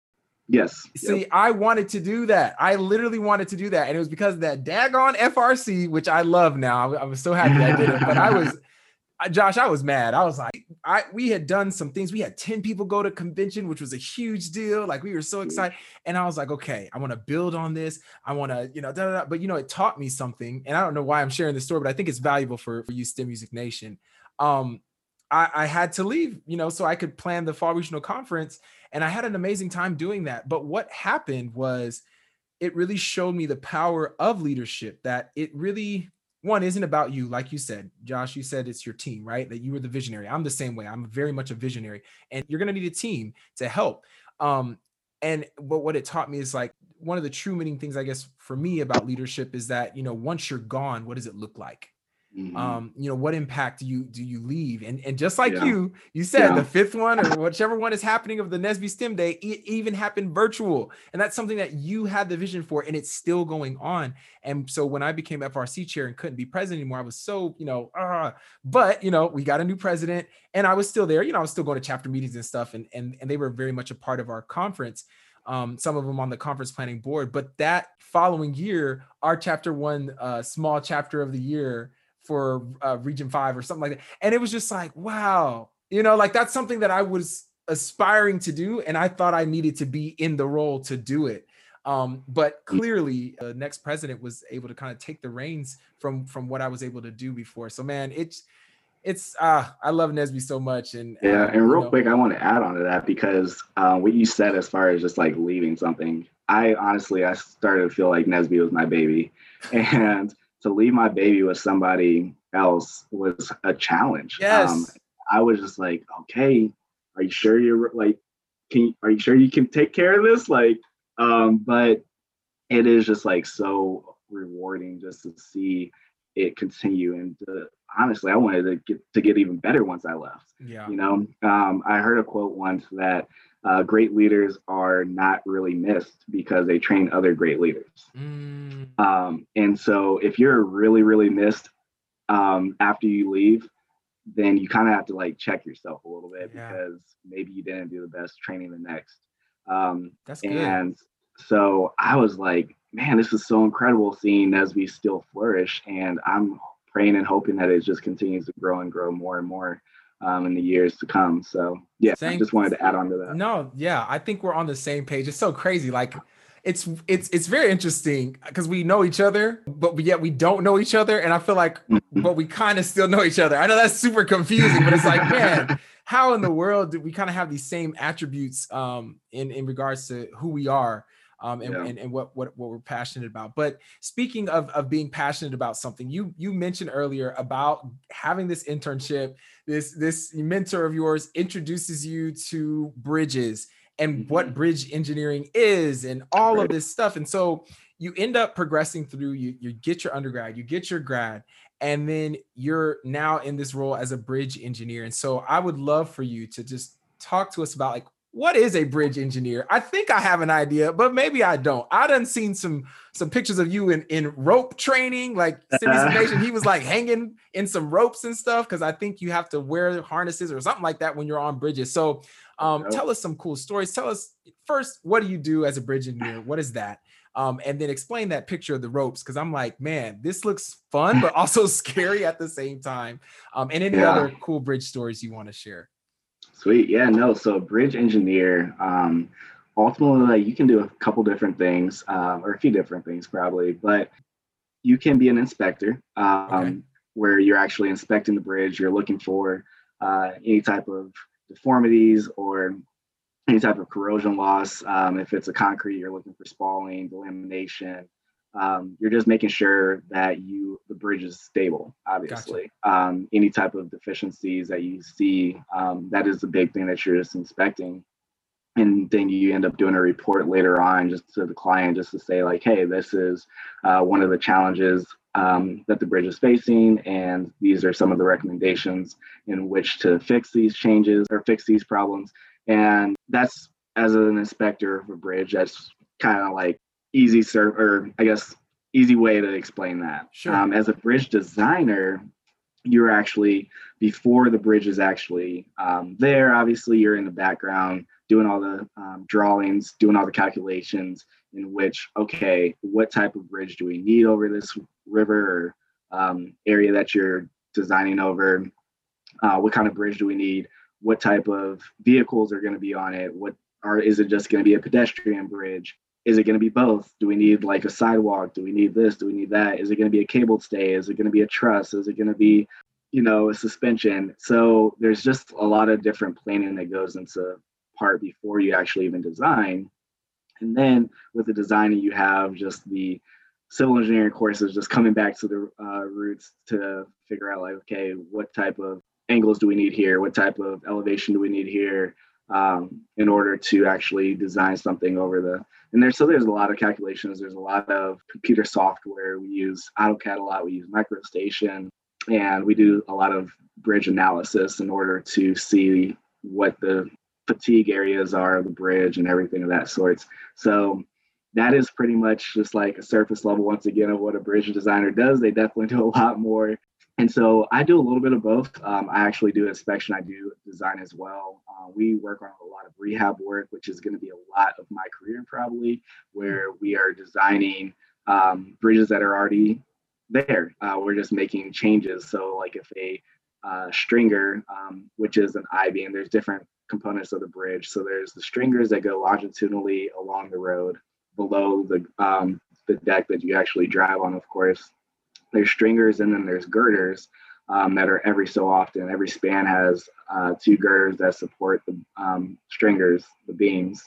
Yes. See, yep. I wanted to do that. I literally wanted to do that. And it was because of that daggone FRC, which I love now. I, was so happy I did it. But I was, Josh, I was mad. I was like, I we had done some things. We had 10 people go to convention, which was a huge deal. Like we were so excited. And I was like, okay, I want to build on this. I want to, you know, da, da, da. but you know, it taught me something. And I don't know why I'm sharing this story, but I think it's valuable for, for you, STEMusic Nation. Um, I, I had to leave, you know, so I could plan the fall regional conference and I had an amazing time doing that. But what happened was it really showed me the power of leadership that it really one isn't about you like you said josh you said it's your team right? That you were the visionary. I'm the same way. I'm very much a visionary. And you're going to need a team to help. Um and but what it taught me is like one of the true meaning things i guess for me about leadership is that you know once you're gone what does it look like Mm-hmm. Um, you know, what impact do you do you leave? And and just like yeah. you, you said yeah. the fifth one or whichever one is happening of the NSBE STEM Day, it even happened virtual, and that's something that you had the vision for, and it's still going on. And so when I became FRC chair and couldn't be president anymore, I was so you know, uh, but you know, we got a new president, and I was still there. You know, I was still going to chapter meetings and stuff, and and and they were very much a part of our conference. Um, some of them on the conference planning board. But that following year, our chapter one uh, small chapter of the year for uh, Region Five or something like that. And it was just like, wow, you know, like that's something that I was aspiring to do, and I thought I needed to be in the role to do it. Um, but clearly, the next president was able to kind of take the reins from from what I was able to do before. So, man, it's it's uh I love NSBE so much. And yeah, uh, and real know, quick, I want to add on to that because uh, what you said as far as just like leaving something, I honestly I started to feel like NSBE was my baby, and to leave my baby with somebody else was a challenge. Yes. Um, I was just like, okay, are you sure you're like, can you, are you sure you can take care of this? Like, um, but it is just like so rewarding just to see it continue and to, honestly i wanted to get to get even better once i left yeah you know um, i heard a quote once that uh, great leaders are not really missed because they train other great leaders. Mm. Um, and so if you're really, really missed um, after you leave, then you kind of have to like check yourself a little bit yeah. because maybe you didn't do the best training the next. Um, That's good. And so I was like, man, this is so incredible seeing NSBE still flourish. And I'm praying and hoping that it just continues to grow and grow more and more um, in the years to come. So yeah, Thank, I just wanted to add on to that. No, yeah, I think we're on the same page. It's so crazy. Like it's it's it's very interesting because we know each other, but yet we don't know each other. And I feel like, mm-hmm. but we kind of still know each other. I know that's super confusing, but it's like, man, how in the world do we kind of have these same attributes um, in in regards to who we are? Um, and, yeah. and, and, what, what, what we're passionate about. But speaking of, of being passionate about something, you, you mentioned earlier about having this internship, this, this mentor of yours introduces you to bridges and mm-hmm. what bridge engineering is and all of this stuff. And so you end up progressing through, you, you get your undergrad, you get your grad, and then you're now in this role as a bridge engineer. And so I would love for you to just talk to us about like what is a bridge engineer? I think I have an idea, but maybe I don't. I done seen some some pictures of you in in rope training, like Nation. He was like hanging in some ropes and stuff because I think you have to wear harnesses or something like that when you're on bridges. So, um, tell us some cool stories. Tell us first, what do you do as a bridge engineer? What is that? Um, and then explain that picture of the ropes because I'm like, man, this looks fun, but also scary at the same time. Um, and any yeah. other cool bridge stories you want to share? Sweet. Yeah, no. So bridge engineer, um, ultimately like you can do a couple different things, um, or a few different things probably, but you can be an inspector um, Okay. where you're actually inspecting the bridge. You're looking for uh, any type of deformities or any type of corrosion loss. Um, if it's a concrete, you're looking for spalling, delamination. Um, you're just making sure that you the bridge is stable. Obviously, um, any type of deficiencies that you see, um, that is the big thing that you're just inspecting. And then you end up doing a report later on, just to the client, just to say like, hey, this is uh, one of the challenges um, that the bridge is facing, and these are some of the recommendations in which to fix these changes or fix these problems. And that's as an inspector of a bridge, that's kind of like easy serve or I guess easy way to explain that. Sure. Um, as a bridge designer, you're actually before the bridge is actually um, there. Obviously, you're in the background doing all the um, drawings, doing all the calculations. In which, okay, what type of bridge do we need over this river or um, area that you're designing over? Uh, what kind of bridge do we need? What type of vehicles are going to be on it? What are is it just going to be a pedestrian bridge? Is it going to be both? Do we need like a sidewalk? Do we need this? Do we need that? Is it going to be a cable stay? Is it going to be a truss? Is it going to be, you know, a suspension? So there's just a lot of different planning that goes into part before you actually even design. And then with the designing, you have just the civil engineering courses, just coming back to the uh, roots to figure out like, okay, what type of angles do we need here? What type of elevation do we need here? Um, in order to actually design something over the and there's so there's a lot of calculations. There's a lot of computer software. We use AutoCAD a lot. We use MicroStation. And we do a lot of bridge analysis in order to see what the fatigue areas are of the bridge and everything of that sorts. So that is pretty much just like a surface level once again of what a bridge designer does. They definitely do a lot more and so I do a little bit of both. Um, I actually do inspection. I do design as well. Uh, we work on a lot of rehab work, which is going to be a lot of my career probably, where we are designing um, bridges that are already there. Uh, we're just making changes. So like if a uh, stringer, um, which is an I-beam, there's different components of the bridge. So there's the stringers that go longitudinally along the road below the um, the deck that you actually drive on, of course there's stringers and then there's girders um, that are every so often. Every span has uh, two girders that support the um, stringers, the beams.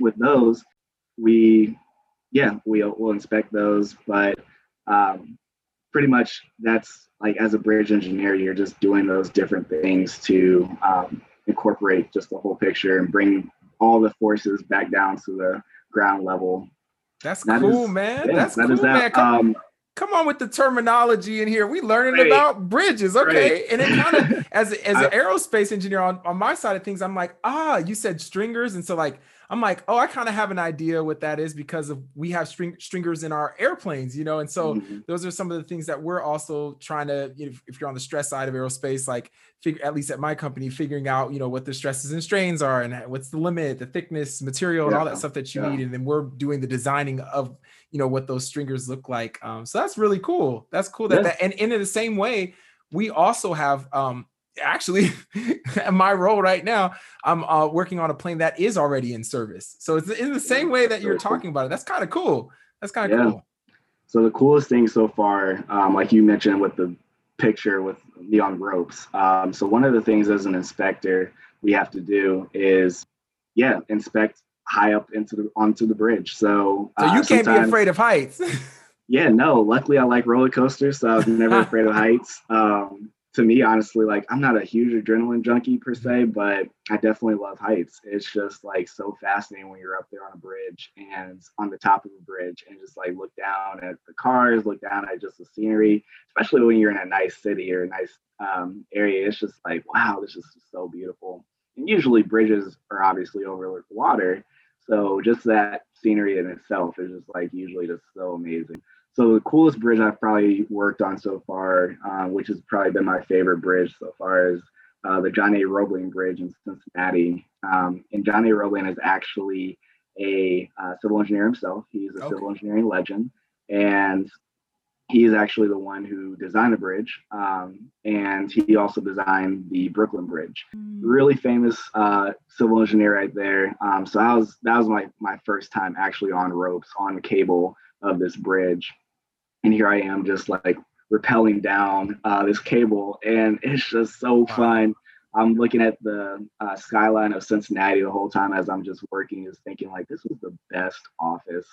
With those, we, yeah, we'll, we'll inspect those, but um, pretty much that's like as a bridge engineer, you're just doing those different things to um, incorporate just the whole picture and bring all the forces back down to the ground level. That's That cool, is- man. Yeah, That's that cool, is man. Um, come on with the terminology in here. We learning Right. about bridges, okay? Right. And it kind of as as an aerospace engineer on, on my side of things, I'm like, ah, you said stringers, and so like I'm like, oh, I kind of have an idea what that is because of we have string stringers in our airplanes, you know, and so mhm. those are some of the things that we're also trying to you know, if, if you're on the stress side of aerospace like figure at least at my company figuring out you know what the stresses and strains are and what's the limit the thickness material and all that stuff that you yeah. need and then we're doing the designing of you know what those stringers look like um, so that's really cool that's cool that, Yeah. that and, and in the same way we also have um actually my role right now i'm uh, working on a plane that is already in service so it's in the same way that you're talking about it that's kind of cool that's kind of Yeah. cool So the coolest thing so far, um, like you mentioned with the picture with me on ropes. Um, so one of the things as an inspector we have to do is, yeah, inspect high up into the onto the bridge. So so uh, you can't be afraid of heights Yeah, no. Luckily, I like roller coasters, so I was never afraid of heights. Um, to me, honestly, like I'm not a huge adrenaline junkie per se, but I definitely love heights. It's just like so fascinating when you're up there on a bridge and on the top of a bridge and just like look down at the cars, look down at just the scenery, especially when you're in a nice city or a nice um, area. It's just like, wow, this is so beautiful. And usually bridges are obviously over water. So just that scenery in itself is just like usually just so amazing. So the coolest bridge I've probably worked on so far, uh, which has probably been my favorite bridge so far, is uh, the John A. Roebling Bridge in Cincinnati. Um, and John A. Roebling is actually a uh, civil engineer himself. He's a Okay. civil engineering legend, and he is actually the one who designed the bridge, um, and he also designed the Brooklyn Bridge. Really famous uh, civil engineer right there. Um, so that was that was my my first time actually on ropes on the cable of this bridge, and here I am just like rappelling down uh, this cable, and it's just so fun. I'm looking at the uh, skyline of Cincinnati the whole time as I'm just working, is thinking like this is the best office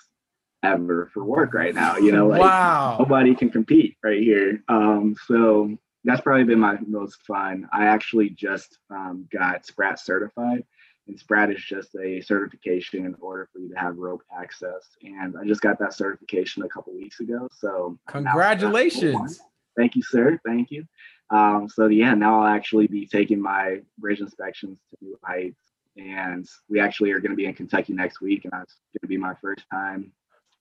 ever for work right now. You know, like wow. nobody can compete right here. Um, so that's probably been my most fun. I actually just um, got SPRAT certified, and SPRAT is just a certification in order for you to have rope access. And I just got that certification a couple weeks ago. So I'm now SPRAT level one. Congratulations. Thank you, sir. Thank you. Um, so yeah, now I'll actually be taking my bridge inspections to new heights, and we actually are going to be in Kentucky next week, and that's going to be my first time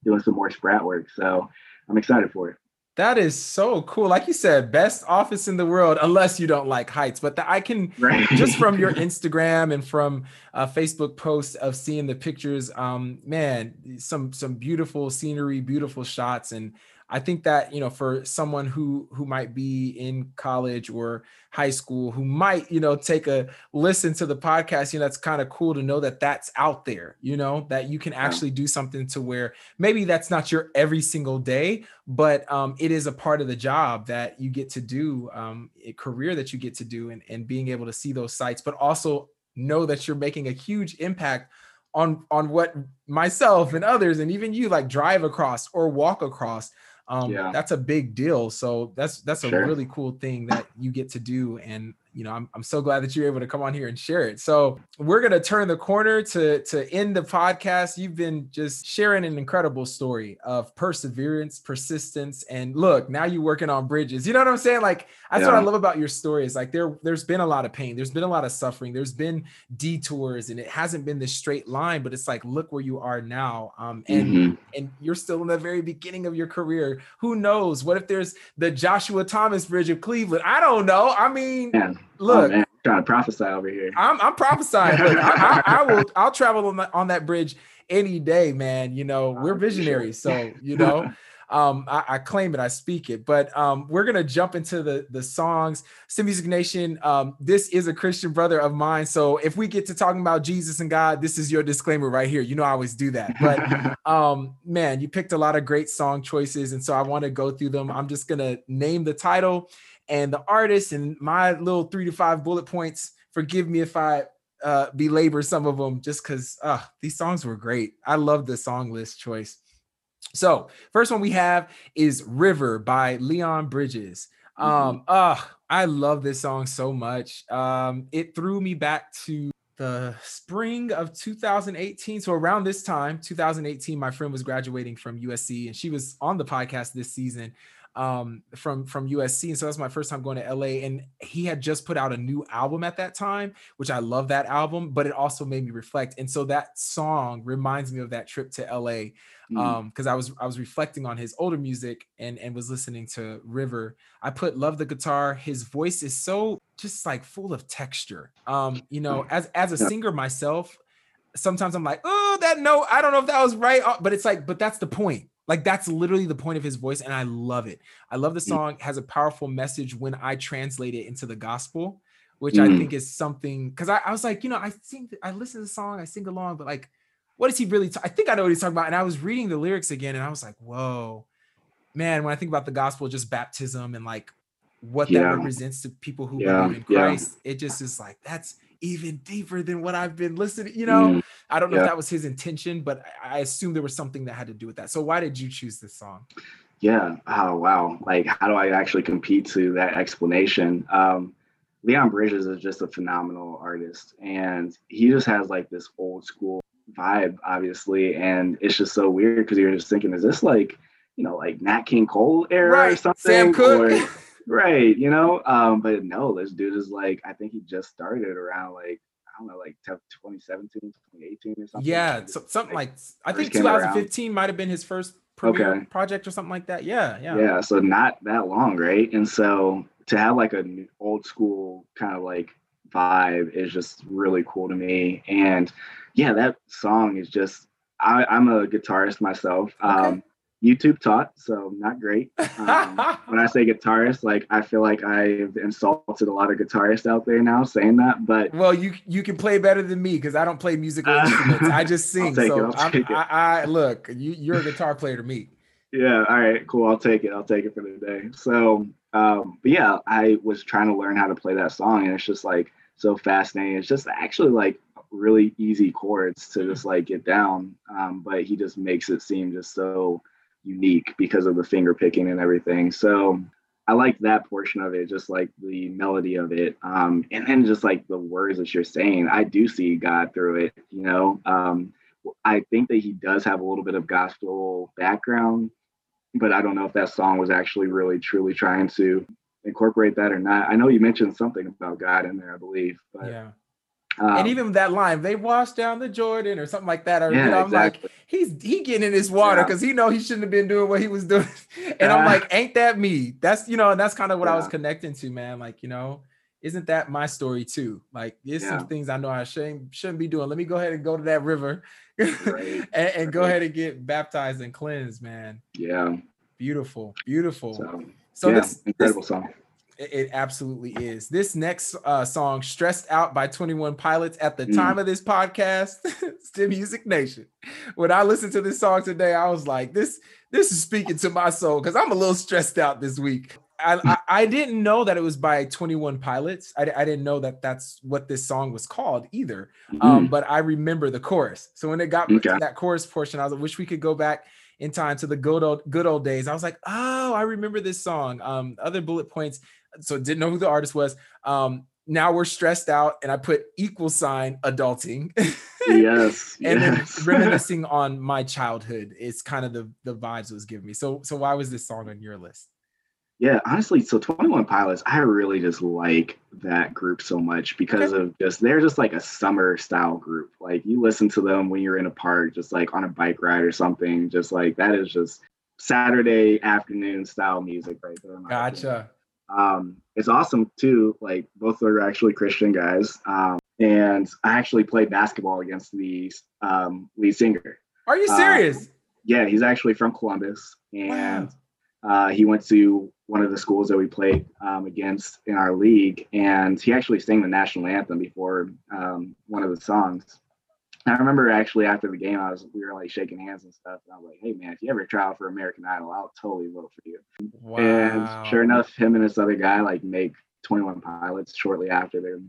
doing some more SPRAT work. So I'm excited for it. That is so cool. Like you said, best office in the world, unless you don't like heights. But the, I can Right. just from your Instagram and from uh, Facebook posts of seeing the pictures, um, man, some some beautiful scenery, beautiful shots, and I think that you know for someone who who might be in college or high school who might you know take a listen to the podcast, you know that's kind of cool to know that that's out there. You know that you can actually do something to where maybe that's not your every single day, but um, it is a part of the job that you get to do, um, a career that you get to do, and, and being able to see those sites, but also know that you're making a huge impact on on what myself and others and even you like drive across or walk across. Um, Yeah. That's a big deal. So that's that's a Sure. really cool thing that you get to do, and you know I'm I'm so glad that you're able to come on here and share it. So we're gonna turn the corner to to end the podcast. You've been just sharing an incredible story of perseverance, persistence, and look, now you're working on bridges. You know what I'm saying? Like that's what I love about your story. Is like there there's been a lot of pain, there's been a lot of suffering, there's been detours, and it hasn't been this straight line. But it's like look where you are now, um, and Mhm. and you're still in the very beginning of your career. Who knows? What if there's the Joshua Thomas Bridge of Cleveland? I don't know. I mean, Oh, look, man, trying to prophesy over here. I'm I'm prophesying. Look, I, I, I will I'll travel on that on that bridge any day, man. You know, we're Oh, visionaries, so you know. Um, I, I claim it, I speak it, but um, we're gonna jump into the the songs. STEMusic Nation, um, this is a Christian brother of mine, so if we get to talking about Jesus and God, this is your disclaimer right here. You know, I always do that, but um man you picked a lot of great song choices and so i want to go through them i'm just gonna name the title and the artist and my little three to five bullet points forgive me if i uh belabor some of them just because uh these songs were great. I love the song list choice. So first one we have is river by leon bridges. Um uh i love this song so much. Um it threw me back to the spring of 2018. So around this time, 2018, my friend was graduating from USC and she was on the podcast this season um from from USC and so that's my first time going to LA and he had just put out a new album at that time which I love that album but it also made me reflect and so that song reminds me of that trip to LA Mhm. um because I was I was reflecting on his older music and and was listening to River. I put love the guitar. His voice is so just like full of texture. Um, you know, as as a singer myself, sometimes I'm like, oh, that note, I don't know if that was right, uh, but it's like, but that's the point. Like that's literally the point of his voice, and I love it. I love the Mm. song. It has a powerful message when I translate it into the gospel, which I Mm. think is something. Because I, I was like, you know, I sing, I listen to the song, I sing along, but like, what is he really? I think I know what he's talking about. And I was reading the lyrics again, and I was like, whoa, man. When I think about the gospel, just baptism and like what that represents to people who Yeah, believe in yeah. Christ, it just is like that's even deeper than what I've been listening. You know, Mhm. I don't know Yeah. if that was his intention, but I assume there was something that had to do with that. So why did you choose this song? Yeah. Oh wow. Like how do I actually compete to that explanation? Um Leon Bridges is just a phenomenal artist and he just has like this old school vibe, obviously. And it's just so weird because you're just thinking, is this like, you know, like Nat King Cole era or Right, something? Sam Cooke. Or- right, you know? Um, but no, this dude is like, I think he just started around like, I don't know, like 2017, 2018 or something. yeah, so, something like I think first came around. 2015 might have been his first premiere Okay. project or something like that. Yeah, yeah. yeah so not that long right and so to have like an old school kind of like vibe is just really cool to me and yeah that song is just I, i'm a guitarist myself Okay. um YouTube taught, so not great. Um, when I say guitarist, like I feel like I've insulted a lot of guitarists out there now saying that, but well, you you can play better than me because I don't play musical Uh, instruments. I just sing. So I'll take it. I, I look, you, you're a guitar player to me. yeah, all right, cool. I'll take it. I'll take it for the day. So, um, but yeah, I was trying to learn how to play that song, and it's just like so fascinating. It's just actually like really easy chords to just like get down, um, but he just makes it seem just so unique because of the finger picking and everything. So I like that portion of it, just like the melody of it, um, and then just like the words that you're saying. I do see God through it, you know. Um, I think that he does have a little bit of gospel background, but I don't know if that song was actually really truly trying to incorporate that or not. I know you mentioned something about God in there, I believe, but Yeah. Um, and even that line, they washed down the Jordan or something like that. Or, you know, I'm like, he's he getting in his water Yeah. because he know he shouldn't have been doing what he was doing. and I'm like, ain't that me? That's you know, and that's kind of what I was connecting to, man. Like, you know, isn't that my story too? Like, there's Yeah. some things I know I shouldn't shouldn't be doing. Let me go ahead and go to that river Right. and, and go ahead and get baptized and cleansed, man. yeah, Beautiful, beautiful. so, So yeah, this, this incredible song. It absolutely is. This next uh, song, Stressed Out by 21 Pilots, at the Mm. time of this podcast, STEMusic Nation. When I listened to this song today, I was like, this, this is speaking to my soul because I'm a little stressed out this week. I, I, I didn't know that it was by 21 Pilots. I, I didn't know that that's what this song was called either. Um, Mhm. but I remember the chorus. So when it got to Okay. that chorus portion, I was like, wish we could go back in time to the good old good old days. I was like, oh, I remember this song. Um, other bullet points. So didn't know who the artist was. Um, now we're stressed out, and I put equal sign adulting. yes, and yes. then reminiscing on my childhood is kind of the the vibes it was giving me. So so why was this song on your list? Yeah, honestly, so 21 Pilots, I really just like that group so much because of just they're just like a summer style group. Like you listen to them when you're in a park, just like on a bike ride or something. Just like that is just Saturday afternoon style music right there. Gotcha. Um, it's awesome too. Like both are actually Christian guys. Um, and I actually played basketball against the um, lead singer. Are you Uh, serious? Yeah, he's actually from Columbus, wow. and uh, he went to one of the schools that we played um, against in our league, and he actually sang the national anthem before um, one of the songs. I remember actually after the game, I was we were like shaking hands and stuff, and I was like, "Hey man, if you ever try out for American Idol, I'll totally vote for you." Wow. And sure enough, him and this other guy like make 21 Pilots shortly after they're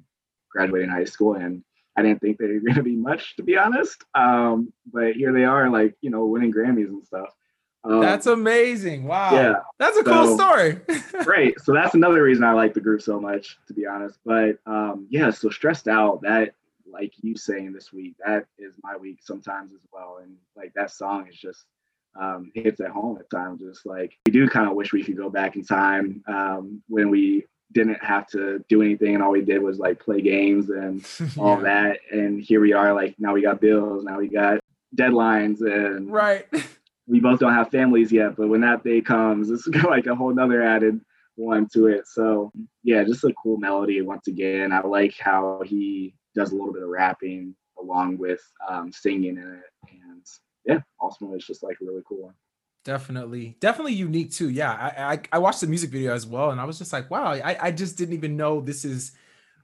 graduating high school, and I didn't think they were going to be much, to be honest. Um, but here they are, like you know, winning Grammys and stuff. Um, That's amazing. Wow. yeah, That's a cool story. great. So that's another reason I like the group so much, to be honest. But um, yeah, so stressed out. That like you saying this week, that is my week sometimes as well. And like that song is just um, hits at home at times. Just like we do kind of wish we could go back in time um, when we didn't have to do anything and all we did was like play games and all that. And here we are, like now we got bills, now we got deadlines, and Right. we both don't have families yet, but when that day comes, it's like a whole nother added one to it. So yeah, just a cool melody once again. I like how he does a little bit of rapping along with um, singing in it, and yeah, ultimately it's just like a really cool one. Definitely, definitely unique too. Yeah, I, I I watched the music video as well, and I was just like, wow, I I just didn't even know this is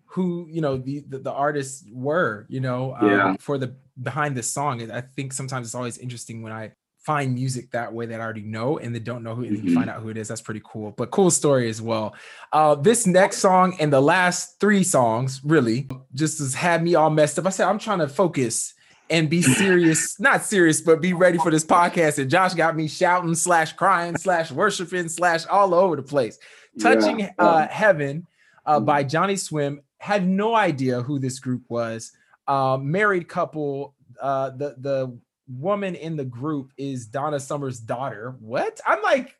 who you know the the, the artists were. You know, um, Yeah. for the behind this song. I think sometimes it's always interesting when I find music that way that I already know and they don't know who and then you Mhm. find out who it is. That's pretty cool. But cool story as well. Uh, this next song and the last three songs really just has had me all messed up. I said I'm trying to focus and be serious, not serious, but be ready for this podcast. And Josh got me shouting slash crying slash worshiping slash all over the place. Touching Yeah. uh, Heaven uh, by Johnnyswim. Had no idea who this group was. Uh, married couple. Uh, the the woman in the group is Donna Summer's daughter. What? I'm like,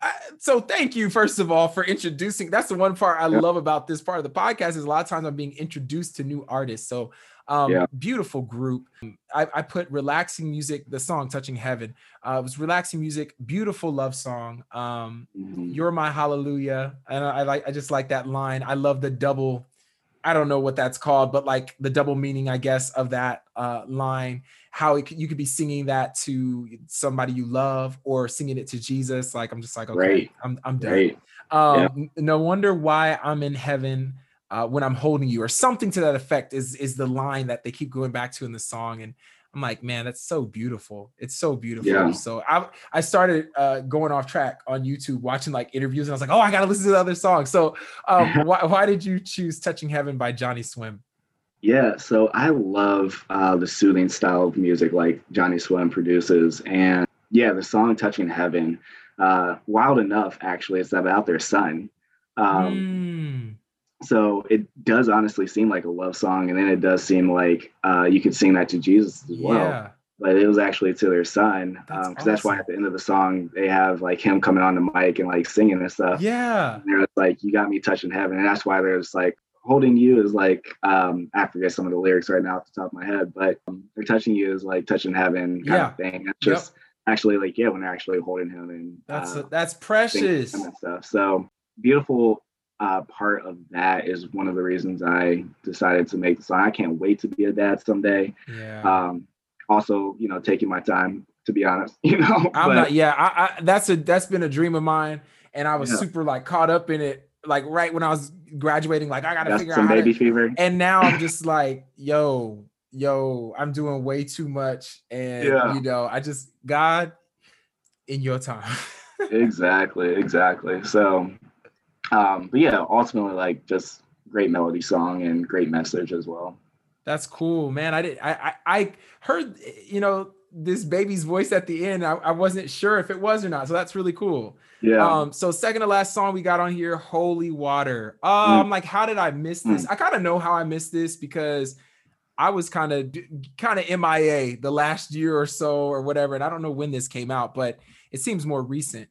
I, so thank you first of all for introducing. That's the one part I Yeah. love about this part of the podcast is a lot of times I'm being introduced to new artists. So um, Yeah. beautiful group. I, I put relaxing music, the song "Touching Heaven." Uh, it was relaxing music, beautiful love song. Um, Mhm. you're my hallelujah and I, I like i just like that line i love the double I don't know what that's called, but like the double meaning, I guess, of that uh, line. How it, could- you could be singing that to somebody you love or singing it to Jesus. Like I'm just like, okay, Right. I'm I'm done. Right. Um, Yeah. No wonder why I'm in heaven uh, when I'm holding you, or something to that effect. Is is the line that they keep going back to in the song, and I'm like, man, that's so beautiful. It's so beautiful. Yeah. So I I started uh, going off track on YouTube, watching like interviews, and I was like, oh, I gotta listen to the other song. So um, why why did you choose "Touching Heaven" by Johnnyswim? Yeah, so I love uh, the soothing style of music like Johnnyswim produces, and yeah, the song "Touching Heaven," uh, wild enough actually, it's about their son. Um, Mm, So it does honestly seem like a love song, and then it does seem like uh, you could sing that to Jesus as well. yeah, But it was actually to their son, because That's that's, why at the end of the song they have like him coming on the mic and like singing and stuff. yeah, And they're like, "You got me touching heaven," and that's why there's like holding you is like um, I forget some of the lyrics right now off the top of my head, but um, they're touching you is like touching heaven kind Yeah. of thing. It's Yep. just actually like yeah, when they're actually holding him and that's uh, that's precious. and stuff. So beautiful uh, part of that is one of the reasons I decided to make the song. I can't wait to be a dad someday. Yeah. Um, also, you know, taking my time to be honest, you know. I'm but- not. Yeah, I, I that's a that's been a dream of mine, and I was Yeah. super like caught up in it. Like right when I was graduating, like I gotta That's figure out. Baby to, fever. and now I'm just like, yo, yo, I'm doing way too much, and Yeah. you know, I just God, in your time. exactly exactly so um but yeah ultimately like just great melody song and great message as well That's cool, man. I did. I I, I heard you know this baby's voice at the end. I, I wasn't sure if it was or not, so that's really cool. yeah Um, so second to last song we got on here, Holy Water. Uh, Mm. Like, how did I miss this? I kind of know how I missed this because I was kind of kind of MIA the last year or so or whatever, and I don't know when this came out, but it seems more recent.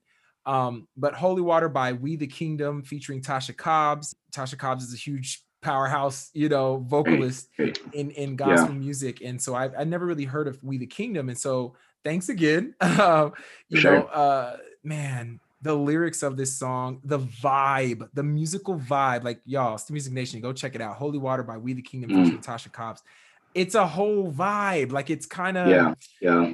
Um, but Holy Water by We the Kingdom featuring Tasha Cobbs. Tasha Cobbs is a huge powerhouse, you know, vocalist in in gospel music, and so I I never really heard of We the Kingdom, and so thanks again. Uh, you Sure. know, uh, man, the lyrics of this song, the vibe, the musical vibe, like y'all, it's the Music Nation, go check it out. Holy Water by We the Kingdom Mm. featuring Tasha Cobbs. It's a whole vibe, like it's kind of yeah yeah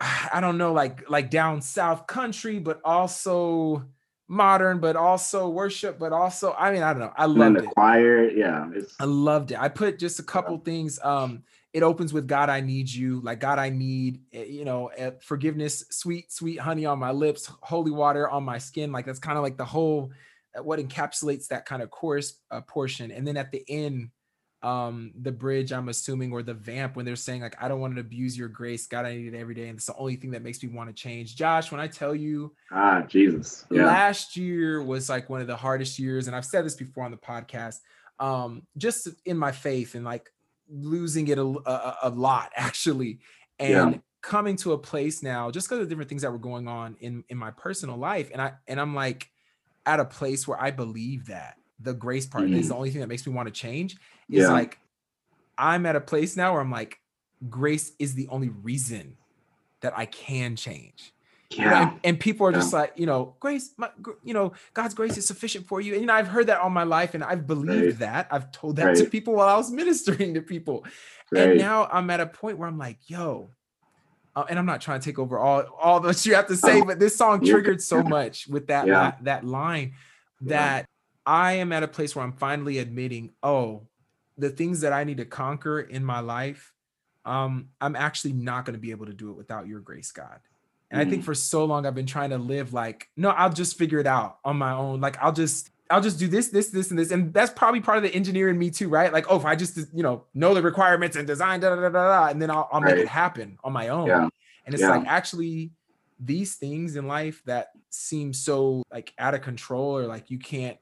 I don't know, like like down south country, but also modern, but also worship, but also I mean I don't know. I and loved the it. choir yeah it's I loved it. I put just a couple things. Um, it opens with God, I need you. Like God, I need, eh, you know, eh, forgiveness, sweet, sweet honey on my lips, holy water on my skin. Like that's kind of like the whole uh, what encapsulates that kind of chorus uh, portion. And then at the end, um, the bridge, I'm assuming, or the vamp when they're saying like, I don't want to abuse your grace, God, I need it every day, and it's the only thing that makes me want to change. Josh, when I tell you, ah jesus. Yeah. last year was like one of the hardest years and i've said this before on the podcast um just in my faith and like losing it a, a, a lot actually and Yeah. coming to a place now just because of different things that were going on in in my personal life and i and i'm like at a place where i believe that the grace part is the only thing that makes me want to change is Yeah. like i'm at a place now where i'm like grace is the only reason that i can change you know, yeah and, and people are Yeah. just like, you know, grace, my, you know, God's grace is sufficient for you. And you know, I've heard that all my life, and I've believed Right. that. I've told that to people while I was ministering to people. And now I'm at a point where I'm like, yo, uh, and I'm not trying to take over all all that you have to say, Oh, but this song triggered so much with that Yeah. that line that I am at a place where I'm finally admitting, oh, the things that I need to conquer in my life, um, I'm actually not going to be able to do it without your grace, God. And I think Mm. for so long I've been trying to live like, no, I'll just figure it out on my own. Like I'll just I'll just do this, this, this, and this. And that's probably part of the engineer in me too, right? Like, oh, if I just, you know, know the requirements and design, da da da da, da and then I'll, I'll make it happen on my own. Yeah. And it's Yeah. like actually these things in life that seem so like out of control or like you can't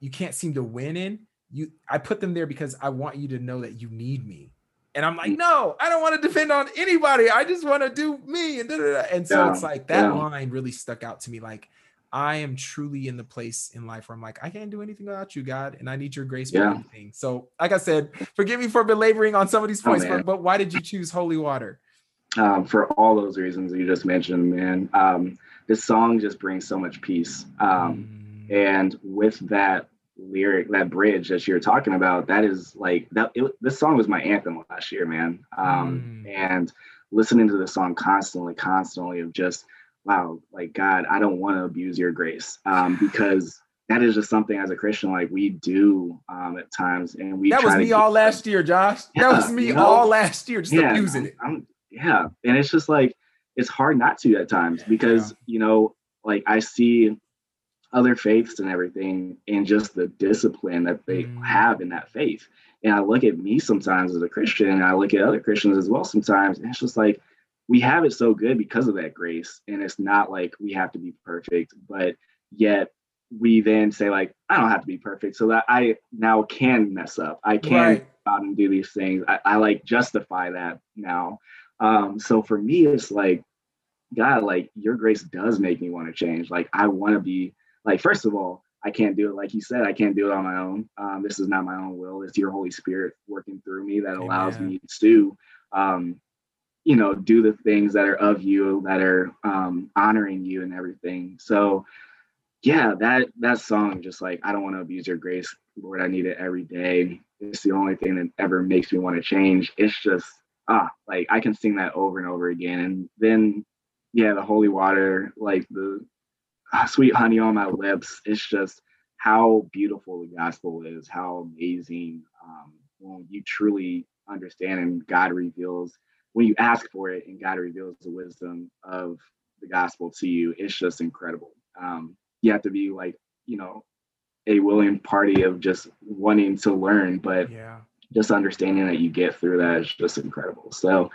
you can't seem to win in, you I put them there because I want you to know that you need me. And I'm like, Mm. no, I don't want to depend on anybody. I just want to do me. And da, da, da. and so Yeah, it's like that yeah. line really stuck out to me. Like I am truly in the place in life where I'm like, I can't do anything without you, God, and I need your grace for Yeah. everything. So, like I said, forgive me for belaboring on some of these Oh, points, man. but, but why did you choose holy water? um, for all those reasons you just mentioned man um, this song just brings so much peace um, Mm, and with that lyric, that bridge that you're talking about, that is like that. It, this song was my anthem last year, man. Um, Mm. And listening to the song constantly, constantly of just, wow, like God, I don't want to abuse your grace um, because that is just something as a Christian like we do um, at times, and we That was me get- all last year, Josh. that was me you know? all last year, just abusing it. I'm, yeah, and it's just like it's hard not to at times because you know, like I see other faiths and everything, and just the discipline that they Mm. have in that faith. And I look at me sometimes as a Christian, and I look at other Christians as well sometimes, and it's just like we have it so good because of that grace, and it's not like we have to be perfect, but yet we then say like I don't have to be perfect, so that I now can mess up. I can Right. out and do these things. I, I like justify that now. Um, so for me, it's like, God, like your grace does make me want to change. Like I want to be like, first of all, I can't do it. Like you said, I can't do it on my own. Um, this is not my own will. It's your Holy Spirit working through me that allows Amen. me to, um, you know, do the things that are of you, that are um, honoring you and everything. So yeah, that that song just like I don't want to abuse your grace, Lord. I need it every day. It's the only thing that ever makes me want to change. It's just ah, like I can sing that over and over again. And then yeah, the holy water, like the sweet honey on my lips. It's just how beautiful the gospel is, how amazing um, when you truly understand and God reveals when you ask for it and God reveals the wisdom of the gospel to you. It's just incredible. Um, you have to be like you know a willing party of just wanting to learn, but Yeah. just understanding that you get through that is just incredible. So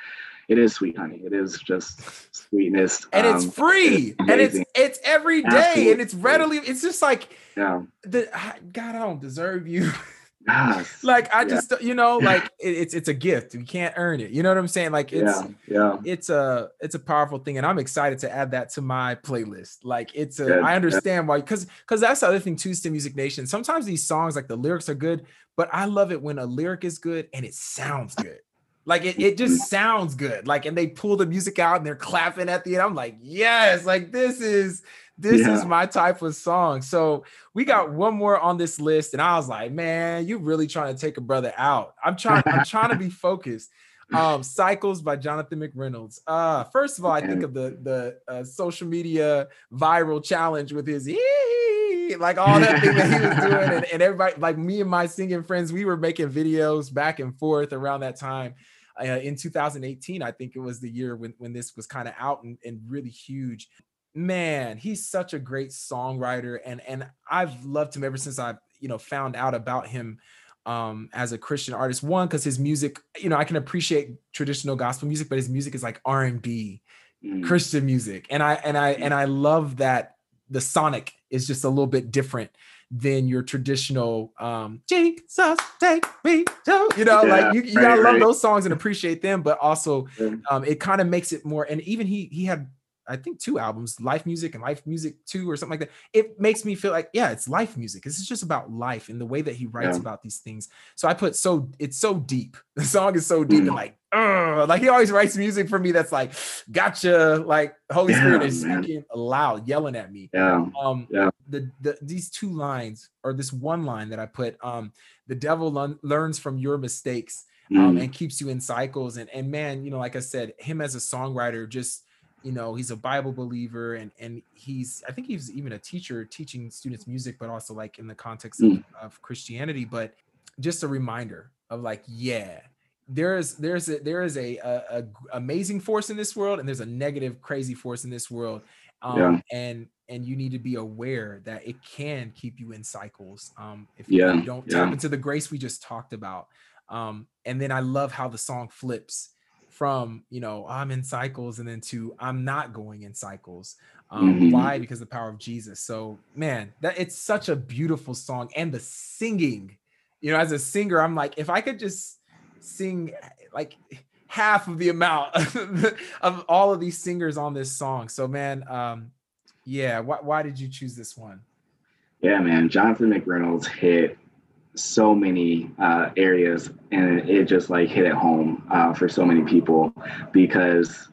it is sweet honey. It is just sweetness. And it's Um, free. And it's it's every day. And it's readily, it's just like yeah. the God, I don't deserve you. Yes. like I Yeah. just you know, like it, it's it's a gift. You can't earn it. You know what I'm saying? Like it's yeah. Yeah. it's a it's a powerful thing and i'm excited to add that to my playlist like it's a i understand why because because that's the other thing too STEMusic nation sometimes these songs like the lyrics are good but i love it when a lyric is good and it sounds good like it, it just sounds good. Like and they pull the music out and they're clapping at the end. I'm like yes like this is this is my type of song. So we got one more on this list and i was like man you really trying to take a brother out. I'm trying i'm trying to be focused. Um cycles by jonathan mcreynolds. Uh first of all i think of the the uh, social media viral challenge with his like all that thing that he was doing and, and everybody like me and my singing friends we were making videos back and forth around that time uh, in 2018 i think it was the year when, when this was kind of out and, and really huge. Man he's such a great songwriter and and i've loved him ever since i you know found out about him um as a christian artist. One because his music you know i can appreciate traditional gospel music but his music is like r&b Mm. christian music. And i and i and i love that the sonic is just a little bit different than your traditional um jesus take me to you know Yeah, like you, you right, gotta love right. those songs and appreciate them but also um it kind of makes it more and even he he had i think two albums life music and life music 2 or something like that it makes me feel like yeah it's life music this is just about life and the way that he writes Yeah. about these things so i put so it's so deep the song is so deep and Mm. like uh, like he always writes music for me that's like gotcha like holy spirit is man. speaking loud yelling at me Yeah. um Yeah. the, the these two lines or this one line that i put um the devil learn, learns from your mistakes um, Mm. and keeps you in cycles. And and man, you know, like I said, him as a songwriter, just you know, he's a Bible believer, and and he's I think he's even a teacher teaching students music, but also like in the context of, Mm. of Christianity. But just a reminder of like, yeah, there is there's a there is a amazing force in this world, and there's a negative crazy force in this world. Um, Yeah. and and you need to be aware that it can keep you in cycles um if Yeah, you don't tap into the grace we just talked about um and then i love how the song flips from you know i'm in cycles and then to i'm not going in cycles um Mhm. why because the power of jesus so man that it's such a beautiful song and the singing you know as a singer i'm like if i could just sing like half of the amount of all of these singers on this song so man um yeah why, why did you choose this one Yeah, man. Jonathan McReynolds hit so many uh, areas, and it just like hit it home uh, for so many people because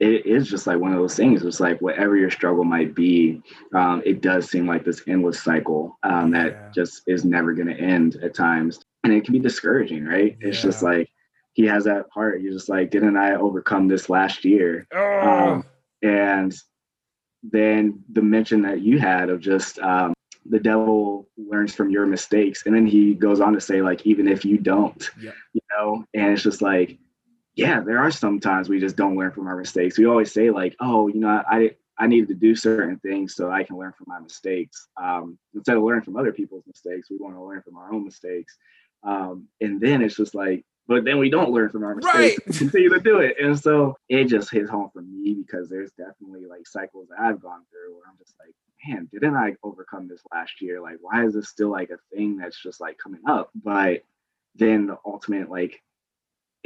it is just like one of those things. It's like whatever your struggle might be, um, it does seem like this endless cycle um, that Yeah. just is never going to end at times, and it can be discouraging, right? It's just like he has that part. You're just like, didn't I overcome this last year? Oh, Um, and then the mention that you had of just um, the devil learns from your mistakes, and then he goes on to say like, even if you don't, Yeah. you know, and it's just like, yeah, there are some times we just don't learn from our mistakes. We always say like, oh, you know, I I needed to do certain things so I can learn from my mistakes. Um, instead of learning from other people's mistakes, we want to learn from our own mistakes. Um, and then it's just like, but then we don't learn from our mistakes. Right. Continue to do it. And so it just hits home for me because there's definitely like cycles that I've gone through where I'm just like, man, didn't I overcome this last year? Like, why is this still like a thing that's just like coming up? But then the ultimate like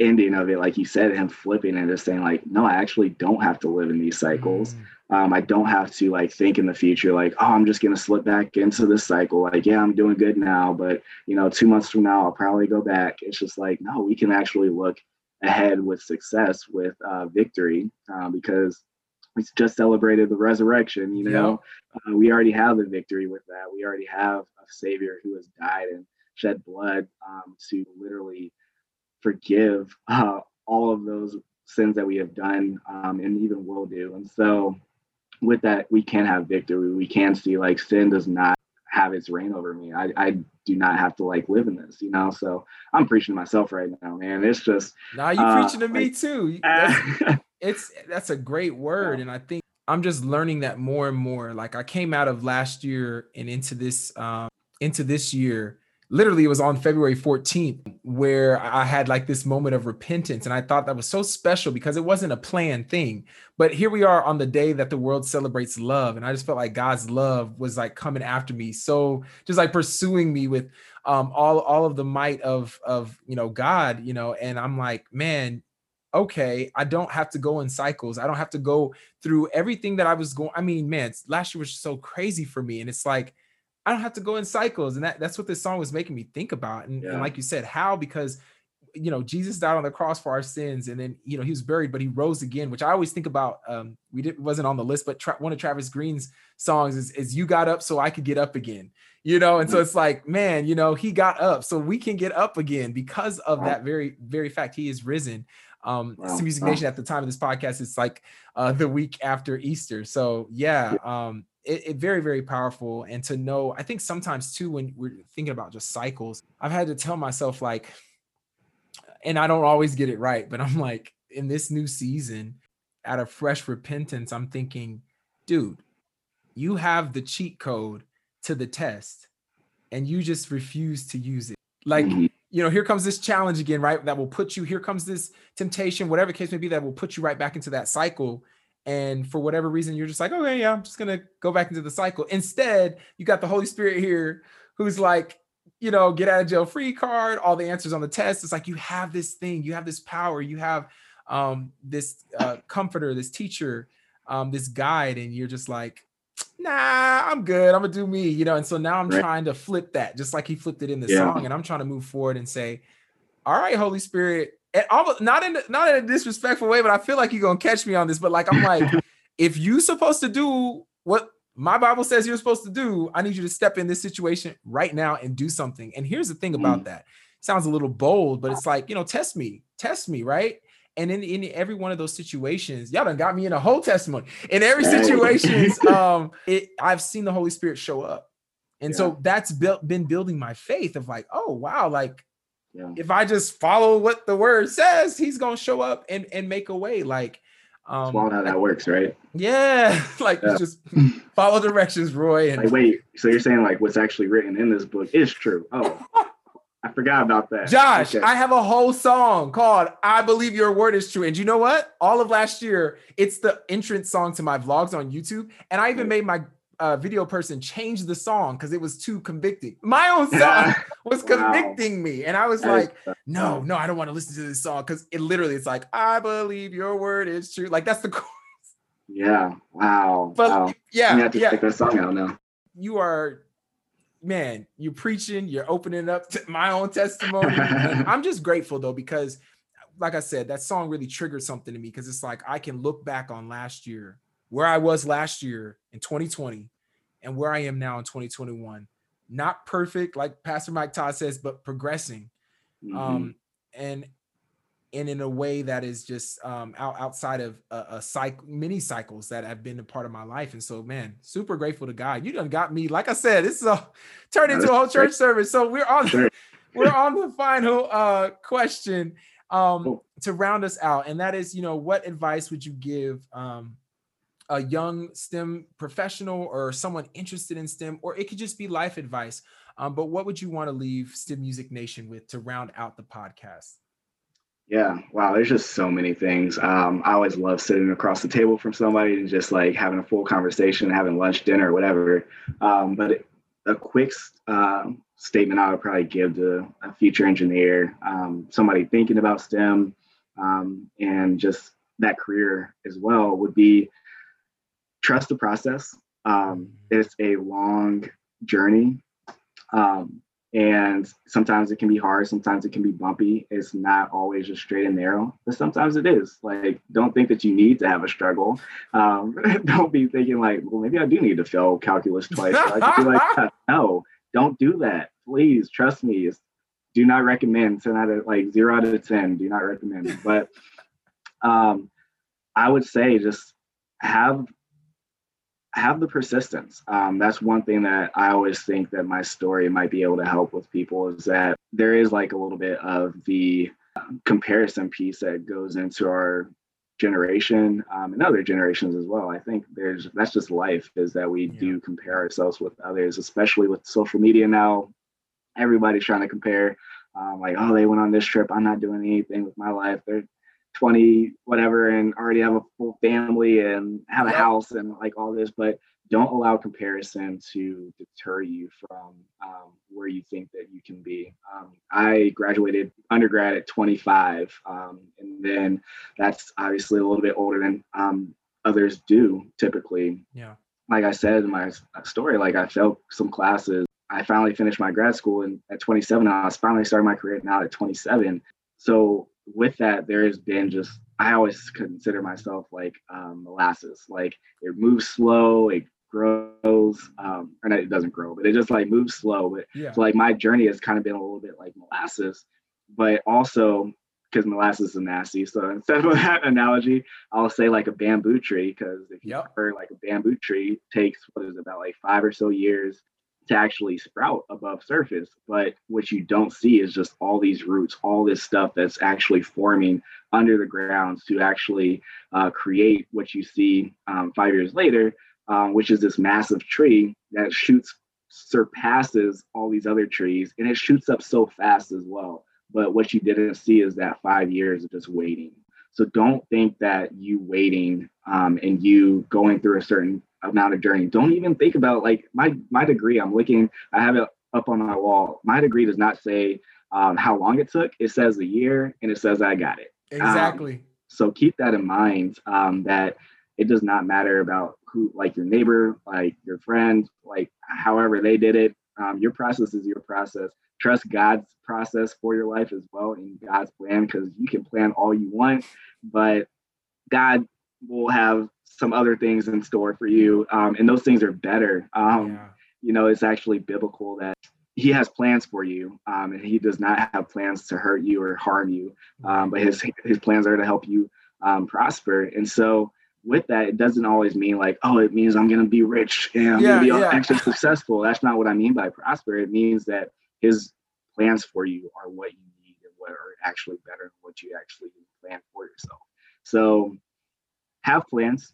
ending of it, like you said, him flipping and just saying like, no, I actually don't have to live in these cycles. mm, Um, I don't have to like think in the future, like, oh, I'm just gonna slip back into this cycle. Like, yeah, I'm doing good now, but you know, two months from now, I'll probably go back. It's just like, no, we can actually look ahead with success, with uh, victory, uh, because we just celebrated the resurrection. You know, uh, we already have the victory with that. We already have a Savior who has died and shed blood um, to literally forgive uh, all of those sins that we have done um, and even will do. And so, with that, we can have victory. We can see like sin does not have its reign over me. I, I do not have to like live in this, you know. So I'm preaching to myself right now, man. It's just now you uh, preaching to me too. That's- uh, it's that's a great word and i think i'm just learning that more and more like i came out of last year and into this um into this year literally it was on february 14th where i had like this moment of repentance and i thought that was so special because it wasn't a planned thing but here we are on the day that the world celebrates love and i just felt like god's love was like coming after me so just like pursuing me with um all all of the might of of you know god you know and i'm like man okay, I don't have to go in cycles. I don't have to go through everything that I was going. I mean, man, last year was so crazy for me. And it's like, I don't have to go in cycles. And that, that's what this song was making me think about. And, and like you said, how? Because you know, Jesus died on the cross for our sins, and then you know he was buried, but he rose again, which I always think about. Um, we didn't wasn't on the list, but tra- one of Travis Greene's songs is, is "You Got Up So I Could Get Up Again." You know, and so it's like, man, you know, he got up, so we can get up again because of that very, very fact. He is risen. Um, Wow, STEMusic. Nation at the time of this podcast, it's like uh, the week after Easter. So yeah, um, it, it very, very powerful. And to know, I think sometimes too, when we're thinking about just cycles, I've had to tell myself like, and I don't always get it right, but I'm like, in this new season, out of fresh repentance, I'm thinking, dude, you have the cheat code to the test and you just refuse to use it. Like, Mhm. you know, here comes this challenge again, right? That will put you, here comes this temptation, whatever the case may be, that will put you right back into that cycle. And for whatever reason, you're just like, okay, yeah, I'm just gonna go back into the cycle. Instead, you got the Holy Spirit here who's like, you know, get out of jail free card, all the answers on the test. It's like you have this thing, you have this power, you have um this uh comforter, this teacher, um, this guide, and you're just like, nah, I'm good. I'm gonna do me, you know. And so now I'm Right. trying to flip that, just like he flipped it in the Yeah. song, and I'm trying to move forward and say, all right, Holy Spirit, and almost not in not in a disrespectful way, but I feel like you're gonna catch me on this. But like I'm like, if you're supposed to do what my Bible says you're supposed to do, I need you to step in this situation right now and do something. And here's the thing about that. Sounds a little bold, but it's like, you know, test me, test me, right? And in, in every one of those situations, y'all done got me in a whole testimony. In every Right. situations, um, it I've seen the Holy Spirit show up. And Yeah. so that's built been building my faith of like, oh wow, like Yeah. if I just follow what the word says, he's gonna show up and and make a way. Like, That's um, wild how that works, right? yeah, like Yeah. just follow directions, Roy. And Like, wait, so you're saying like what's actually written in this book is true? Oh, I forgot about that. Josh, Okay. I have a whole song called "I Believe Your Word Is True." And you know what? All of last year, it's the entrance song to my vlogs on YouTube, and I even made my uh, video person change the song because it was too convicting. My own song was Wow. convicting me, and I was That is- like. no, no, I don't want to listen to this song because it literally it's like, I believe your word is true. Like that's the chorus. yeah. Wow. But wow. yeah, you have to yeah. check that song out now. You are man, you're preaching, you're opening up to my own testimony. I'm just grateful though, because like I said, that song really triggered something to me because it's like I can look back on last year, where I was last year in 2020, and where I am now in 2021. Not perfect, like Pastor Mike Todd says, but progressing. Mhm. Um, and and in a way that is just um out, outside of a, a cycle many cycles that have been a part of my life and so man super grateful to god you done got me like i said this is a turned into a whole church service so we're on Sure. we're on the final uh question um Cool. to round us out and that is you know what advice would you give um a young STEM professional or someone interested in STEM, or it could just be life advice. Um, but what would you want to leave STEMusic Nation with to round out the podcast? Yeah, wow, there's just so many things. Um, I always love sitting across the table from somebody and just like having a full conversation, having lunch, dinner, whatever. Um, but a quick uh, statement I would probably give to a future engineer, um, somebody thinking about STEM, um, and just that career as well would be trust the process. Um, it's a long journey. Um, and sometimes it can be hard sometimes it can be bumpy. It's not always just straight and narrow but sometimes it is. Like don't think that you need to have a struggle. Um, don't be thinking like well maybe i do need to fail calculus twice. Like no don't do that. Please trust me. It's, do not recommend 10 out of like 0 out of 10 do not recommend but um, i would say just have have the persistence. Um, that's one thing that I always think that my story might be able to help with people is that there is like a little bit of the um, comparison piece that goes into our generation um, and other generations as well. I think there's that's just life is that we Yeah. do compare ourselves with others, especially with social media now. Everybody's trying to compare, um, like, oh, they went on this trip. I'm not doing anything with my life. They're 20 whatever and already have a full family and have a house and like all this but don't allow comparison to deter you from um, where you think that you can be um, i graduated undergrad at 25 um, and then that's obviously a little bit older than um, others do typically Yeah. like I said in my story, like I failed some classes. I finally finished my grad school and at 27, I was finally starting my career now at 27. So with that, there has been just I always consider myself like um, molasses. Like it moves slow, it grows, um, or not, it doesn't grow, but it just like moves slow. But Yeah. so like my journey has kind of been a little bit like molasses, but also because molasses is nasty. So instead of that analogy, I'll say like a bamboo tree because if you Yep. like a bamboo tree takes what is it, about like five or so years to actually sprout above surface. But what you don't see is just all these roots, all this stuff that's actually forming under the ground to actually uh, create what you see um, five years later, um, which is this massive tree that shoots surpasses all these other trees and it shoots up so fast as well. But what you didn't see is that five years of just waiting. So don't think that you waiting um, and you going through a certain amount of journey. Don't even think about like my my degree. I'm looking. I have it up on my wall. My degree does not say um, how long it took. It says a year and it says I got it. Exactly. So keep that in mind. Um, that it does not matter about who, like your neighbor, like your friend, like however they did it. Um, your process is your process. Trust God's process for your life as well and God's plan because you can plan all you want, but God will have some other things in store for you. Um, and those things are better. Um, yeah. you know, it's actually biblical that he has plans for you um, and he does not have plans to hurt you or harm you um, but his his plans are to help you um, prosper and so with that it doesn't always mean like oh it means i'm going to be rich and i'm Yeah, going to be yeah. extra successful that's not what i mean by prosper it means that his plans for you are what you need and what are actually better than what you actually plan for yourself. So have plans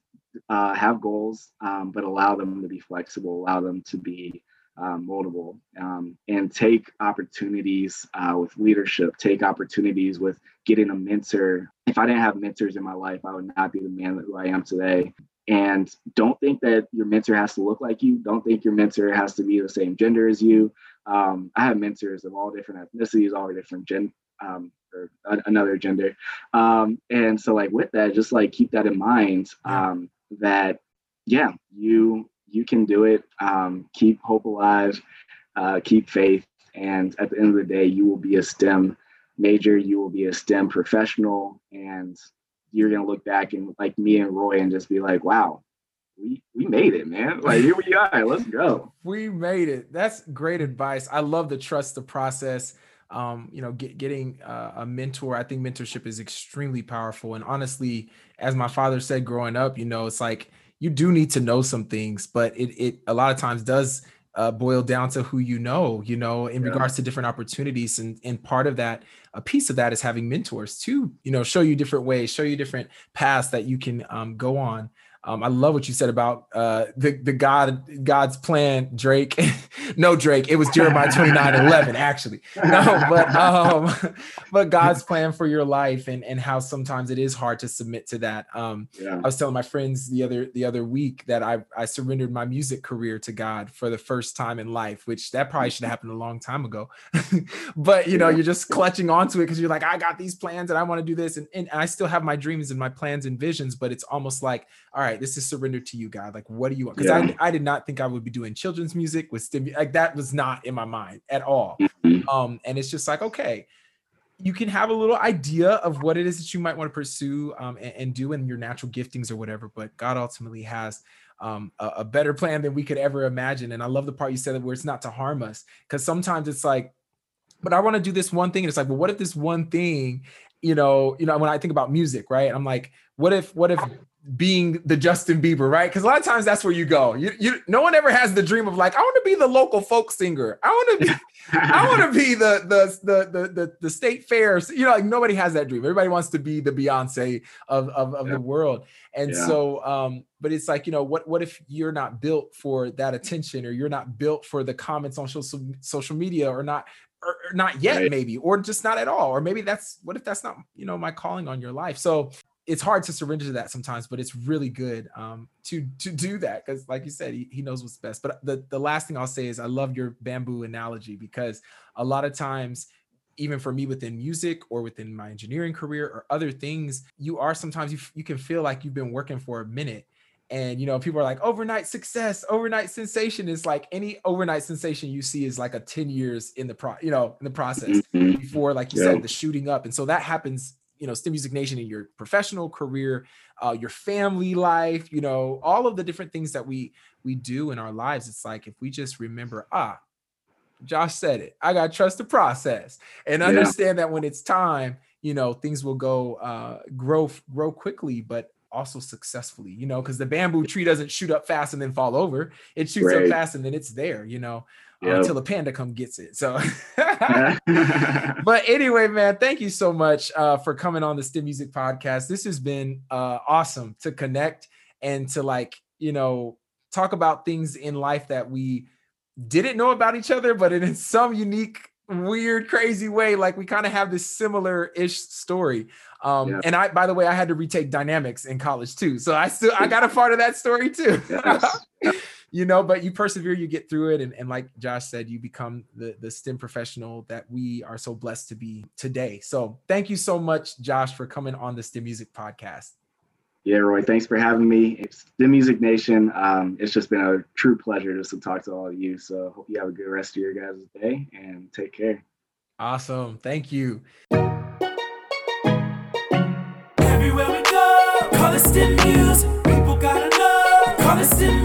uh, have goals um, but allow them to be flexible allow them to be um, moldable um, and take opportunities uh, with leadership. Take opportunities with getting a mentor. If i didn't have mentors in my life i would not be the man who i am today. And don't think that your mentor has to look like you. Don't think your mentor has to be the same gender as you um, i have mentors of all different ethnicities all different gen um, or a- another gender. Um, and so like with that just like keep that in mind um, that yeah you you can do it. Um, keep hope alive uh, keep faith and at the end of the day you will be a stem major, you will be a STEM professional, and you're gonna look back and like me and Roy and just be like, wow, we we made it, man. Like here we are. Let's go. We made it. That's great advice. I love to trust the process. Um, you know, get, getting uh, a mentor. I think mentorship is extremely powerful. And honestly, as my father said growing up, you know, it's like you do need to know some things, but it it a lot of times does uh, boil down to who you know, you know, in yeah. regards to different opportunities. And, and part of that, a piece of that is having mentors to, you know, show you different ways, show you different paths that you can um, go on. Um, I love what you said about uh, the the God God's plan, Drake. no, Drake. It was Jeremiah 29, 11, actually. No, but um, but God's plan for your life and and how sometimes it is hard to submit to that. Um, yeah. I was telling my friends the other the other week that I I surrendered my music career to God for the first time in life, which that probably should have happened a long time ago. but you know, you're just clutching onto it because you're like, I got these plans and I want to do this, and, and I still have my dreams and my plans and visions, but it's almost like, all right right, this is surrender to you, God. Like, what do you want? Because yeah. I, I did not think I would be doing children's music with STEM like that was not in my mind at all. Mm-hmm. Um, and it's just like, okay, you can have a little idea of what it is that you might want to pursue um, and, and do in your natural giftings or whatever, but God ultimately has um, a, a, better plan than we could ever imagine. And I love the part you said that where it's not to harm us, because sometimes it's like, but I want to do this one thing. And it's like, well, what if this one thing, you know, you know, when I think about music, right? I'm like, what if, what if being the Justin Bieber, right? Because a lot of times that's where you go. You, you, no one ever has the dream of like, I want to be the local folk singer. I want to be, I want to be the, the the the the the state fairs. You know, like nobody has that dream. Everybody wants to be the Beyonce of of, of yeah. the world. And yeah. so, um, but it's like, you know, what what if you're not built for that attention, or you're not built for the comments on social social media, or not or, not yet right. maybe or just not at all or maybe that's what if that's not you know my calling on your life so it's hard to surrender to that sometimes, but it's really good um, to to do that because, like you said, he, he knows what's best. But the the last thing I'll say is I love your bamboo analogy because a lot of times, even for me within music or within my engineering career or other things, you are sometimes you you can feel like you've been working for a minute. And you know, people are like overnight success, overnight sensation is like any overnight sensation you see is like a 10 years in the pro, you know, in the process mm-hmm. before, like you yeah. said, the shooting up. And so that happens you know STEMusic Nation in your professional career, uh, your family life, you know, all of the different things that we we do in our lives. It's like if we just remember, ah, Josh said it. I got to trust the process and understand yeah. that when it's time, you know, things will go uh, grow grow quickly, but also successfully. You know, because the bamboo tree doesn't shoot up fast and then fall over. It shoots right. up fast and then it's there. You know yep. until the panda come gets it. So, but anyway, man, thank you so much uh, for coming on the STEMusic Podcast. This has been uh, awesome to connect and to like you know talk about things in life that we didn't know about each other, but in some unique weird crazy way like we kind of have this similar ish story um yeah. and i by the way i had to retake dynamics in college too so i still i got a part of that story too yes. You know, but you persevere, you get through it. And, and like Josh said, you become the, the STEM professional that we are so blessed to be today. So thank you so much, Josh, for coming on the STEMusic Podcast. Yeah, Roy, thanks for having me. It's the Music Nation. Um, it's just been a true pleasure just to talk to all of you. So hope you have a good rest of your guys' day and take care. Awesome. Thank you. Everywhere we go, call it STEM News. People gotta know, call it STEM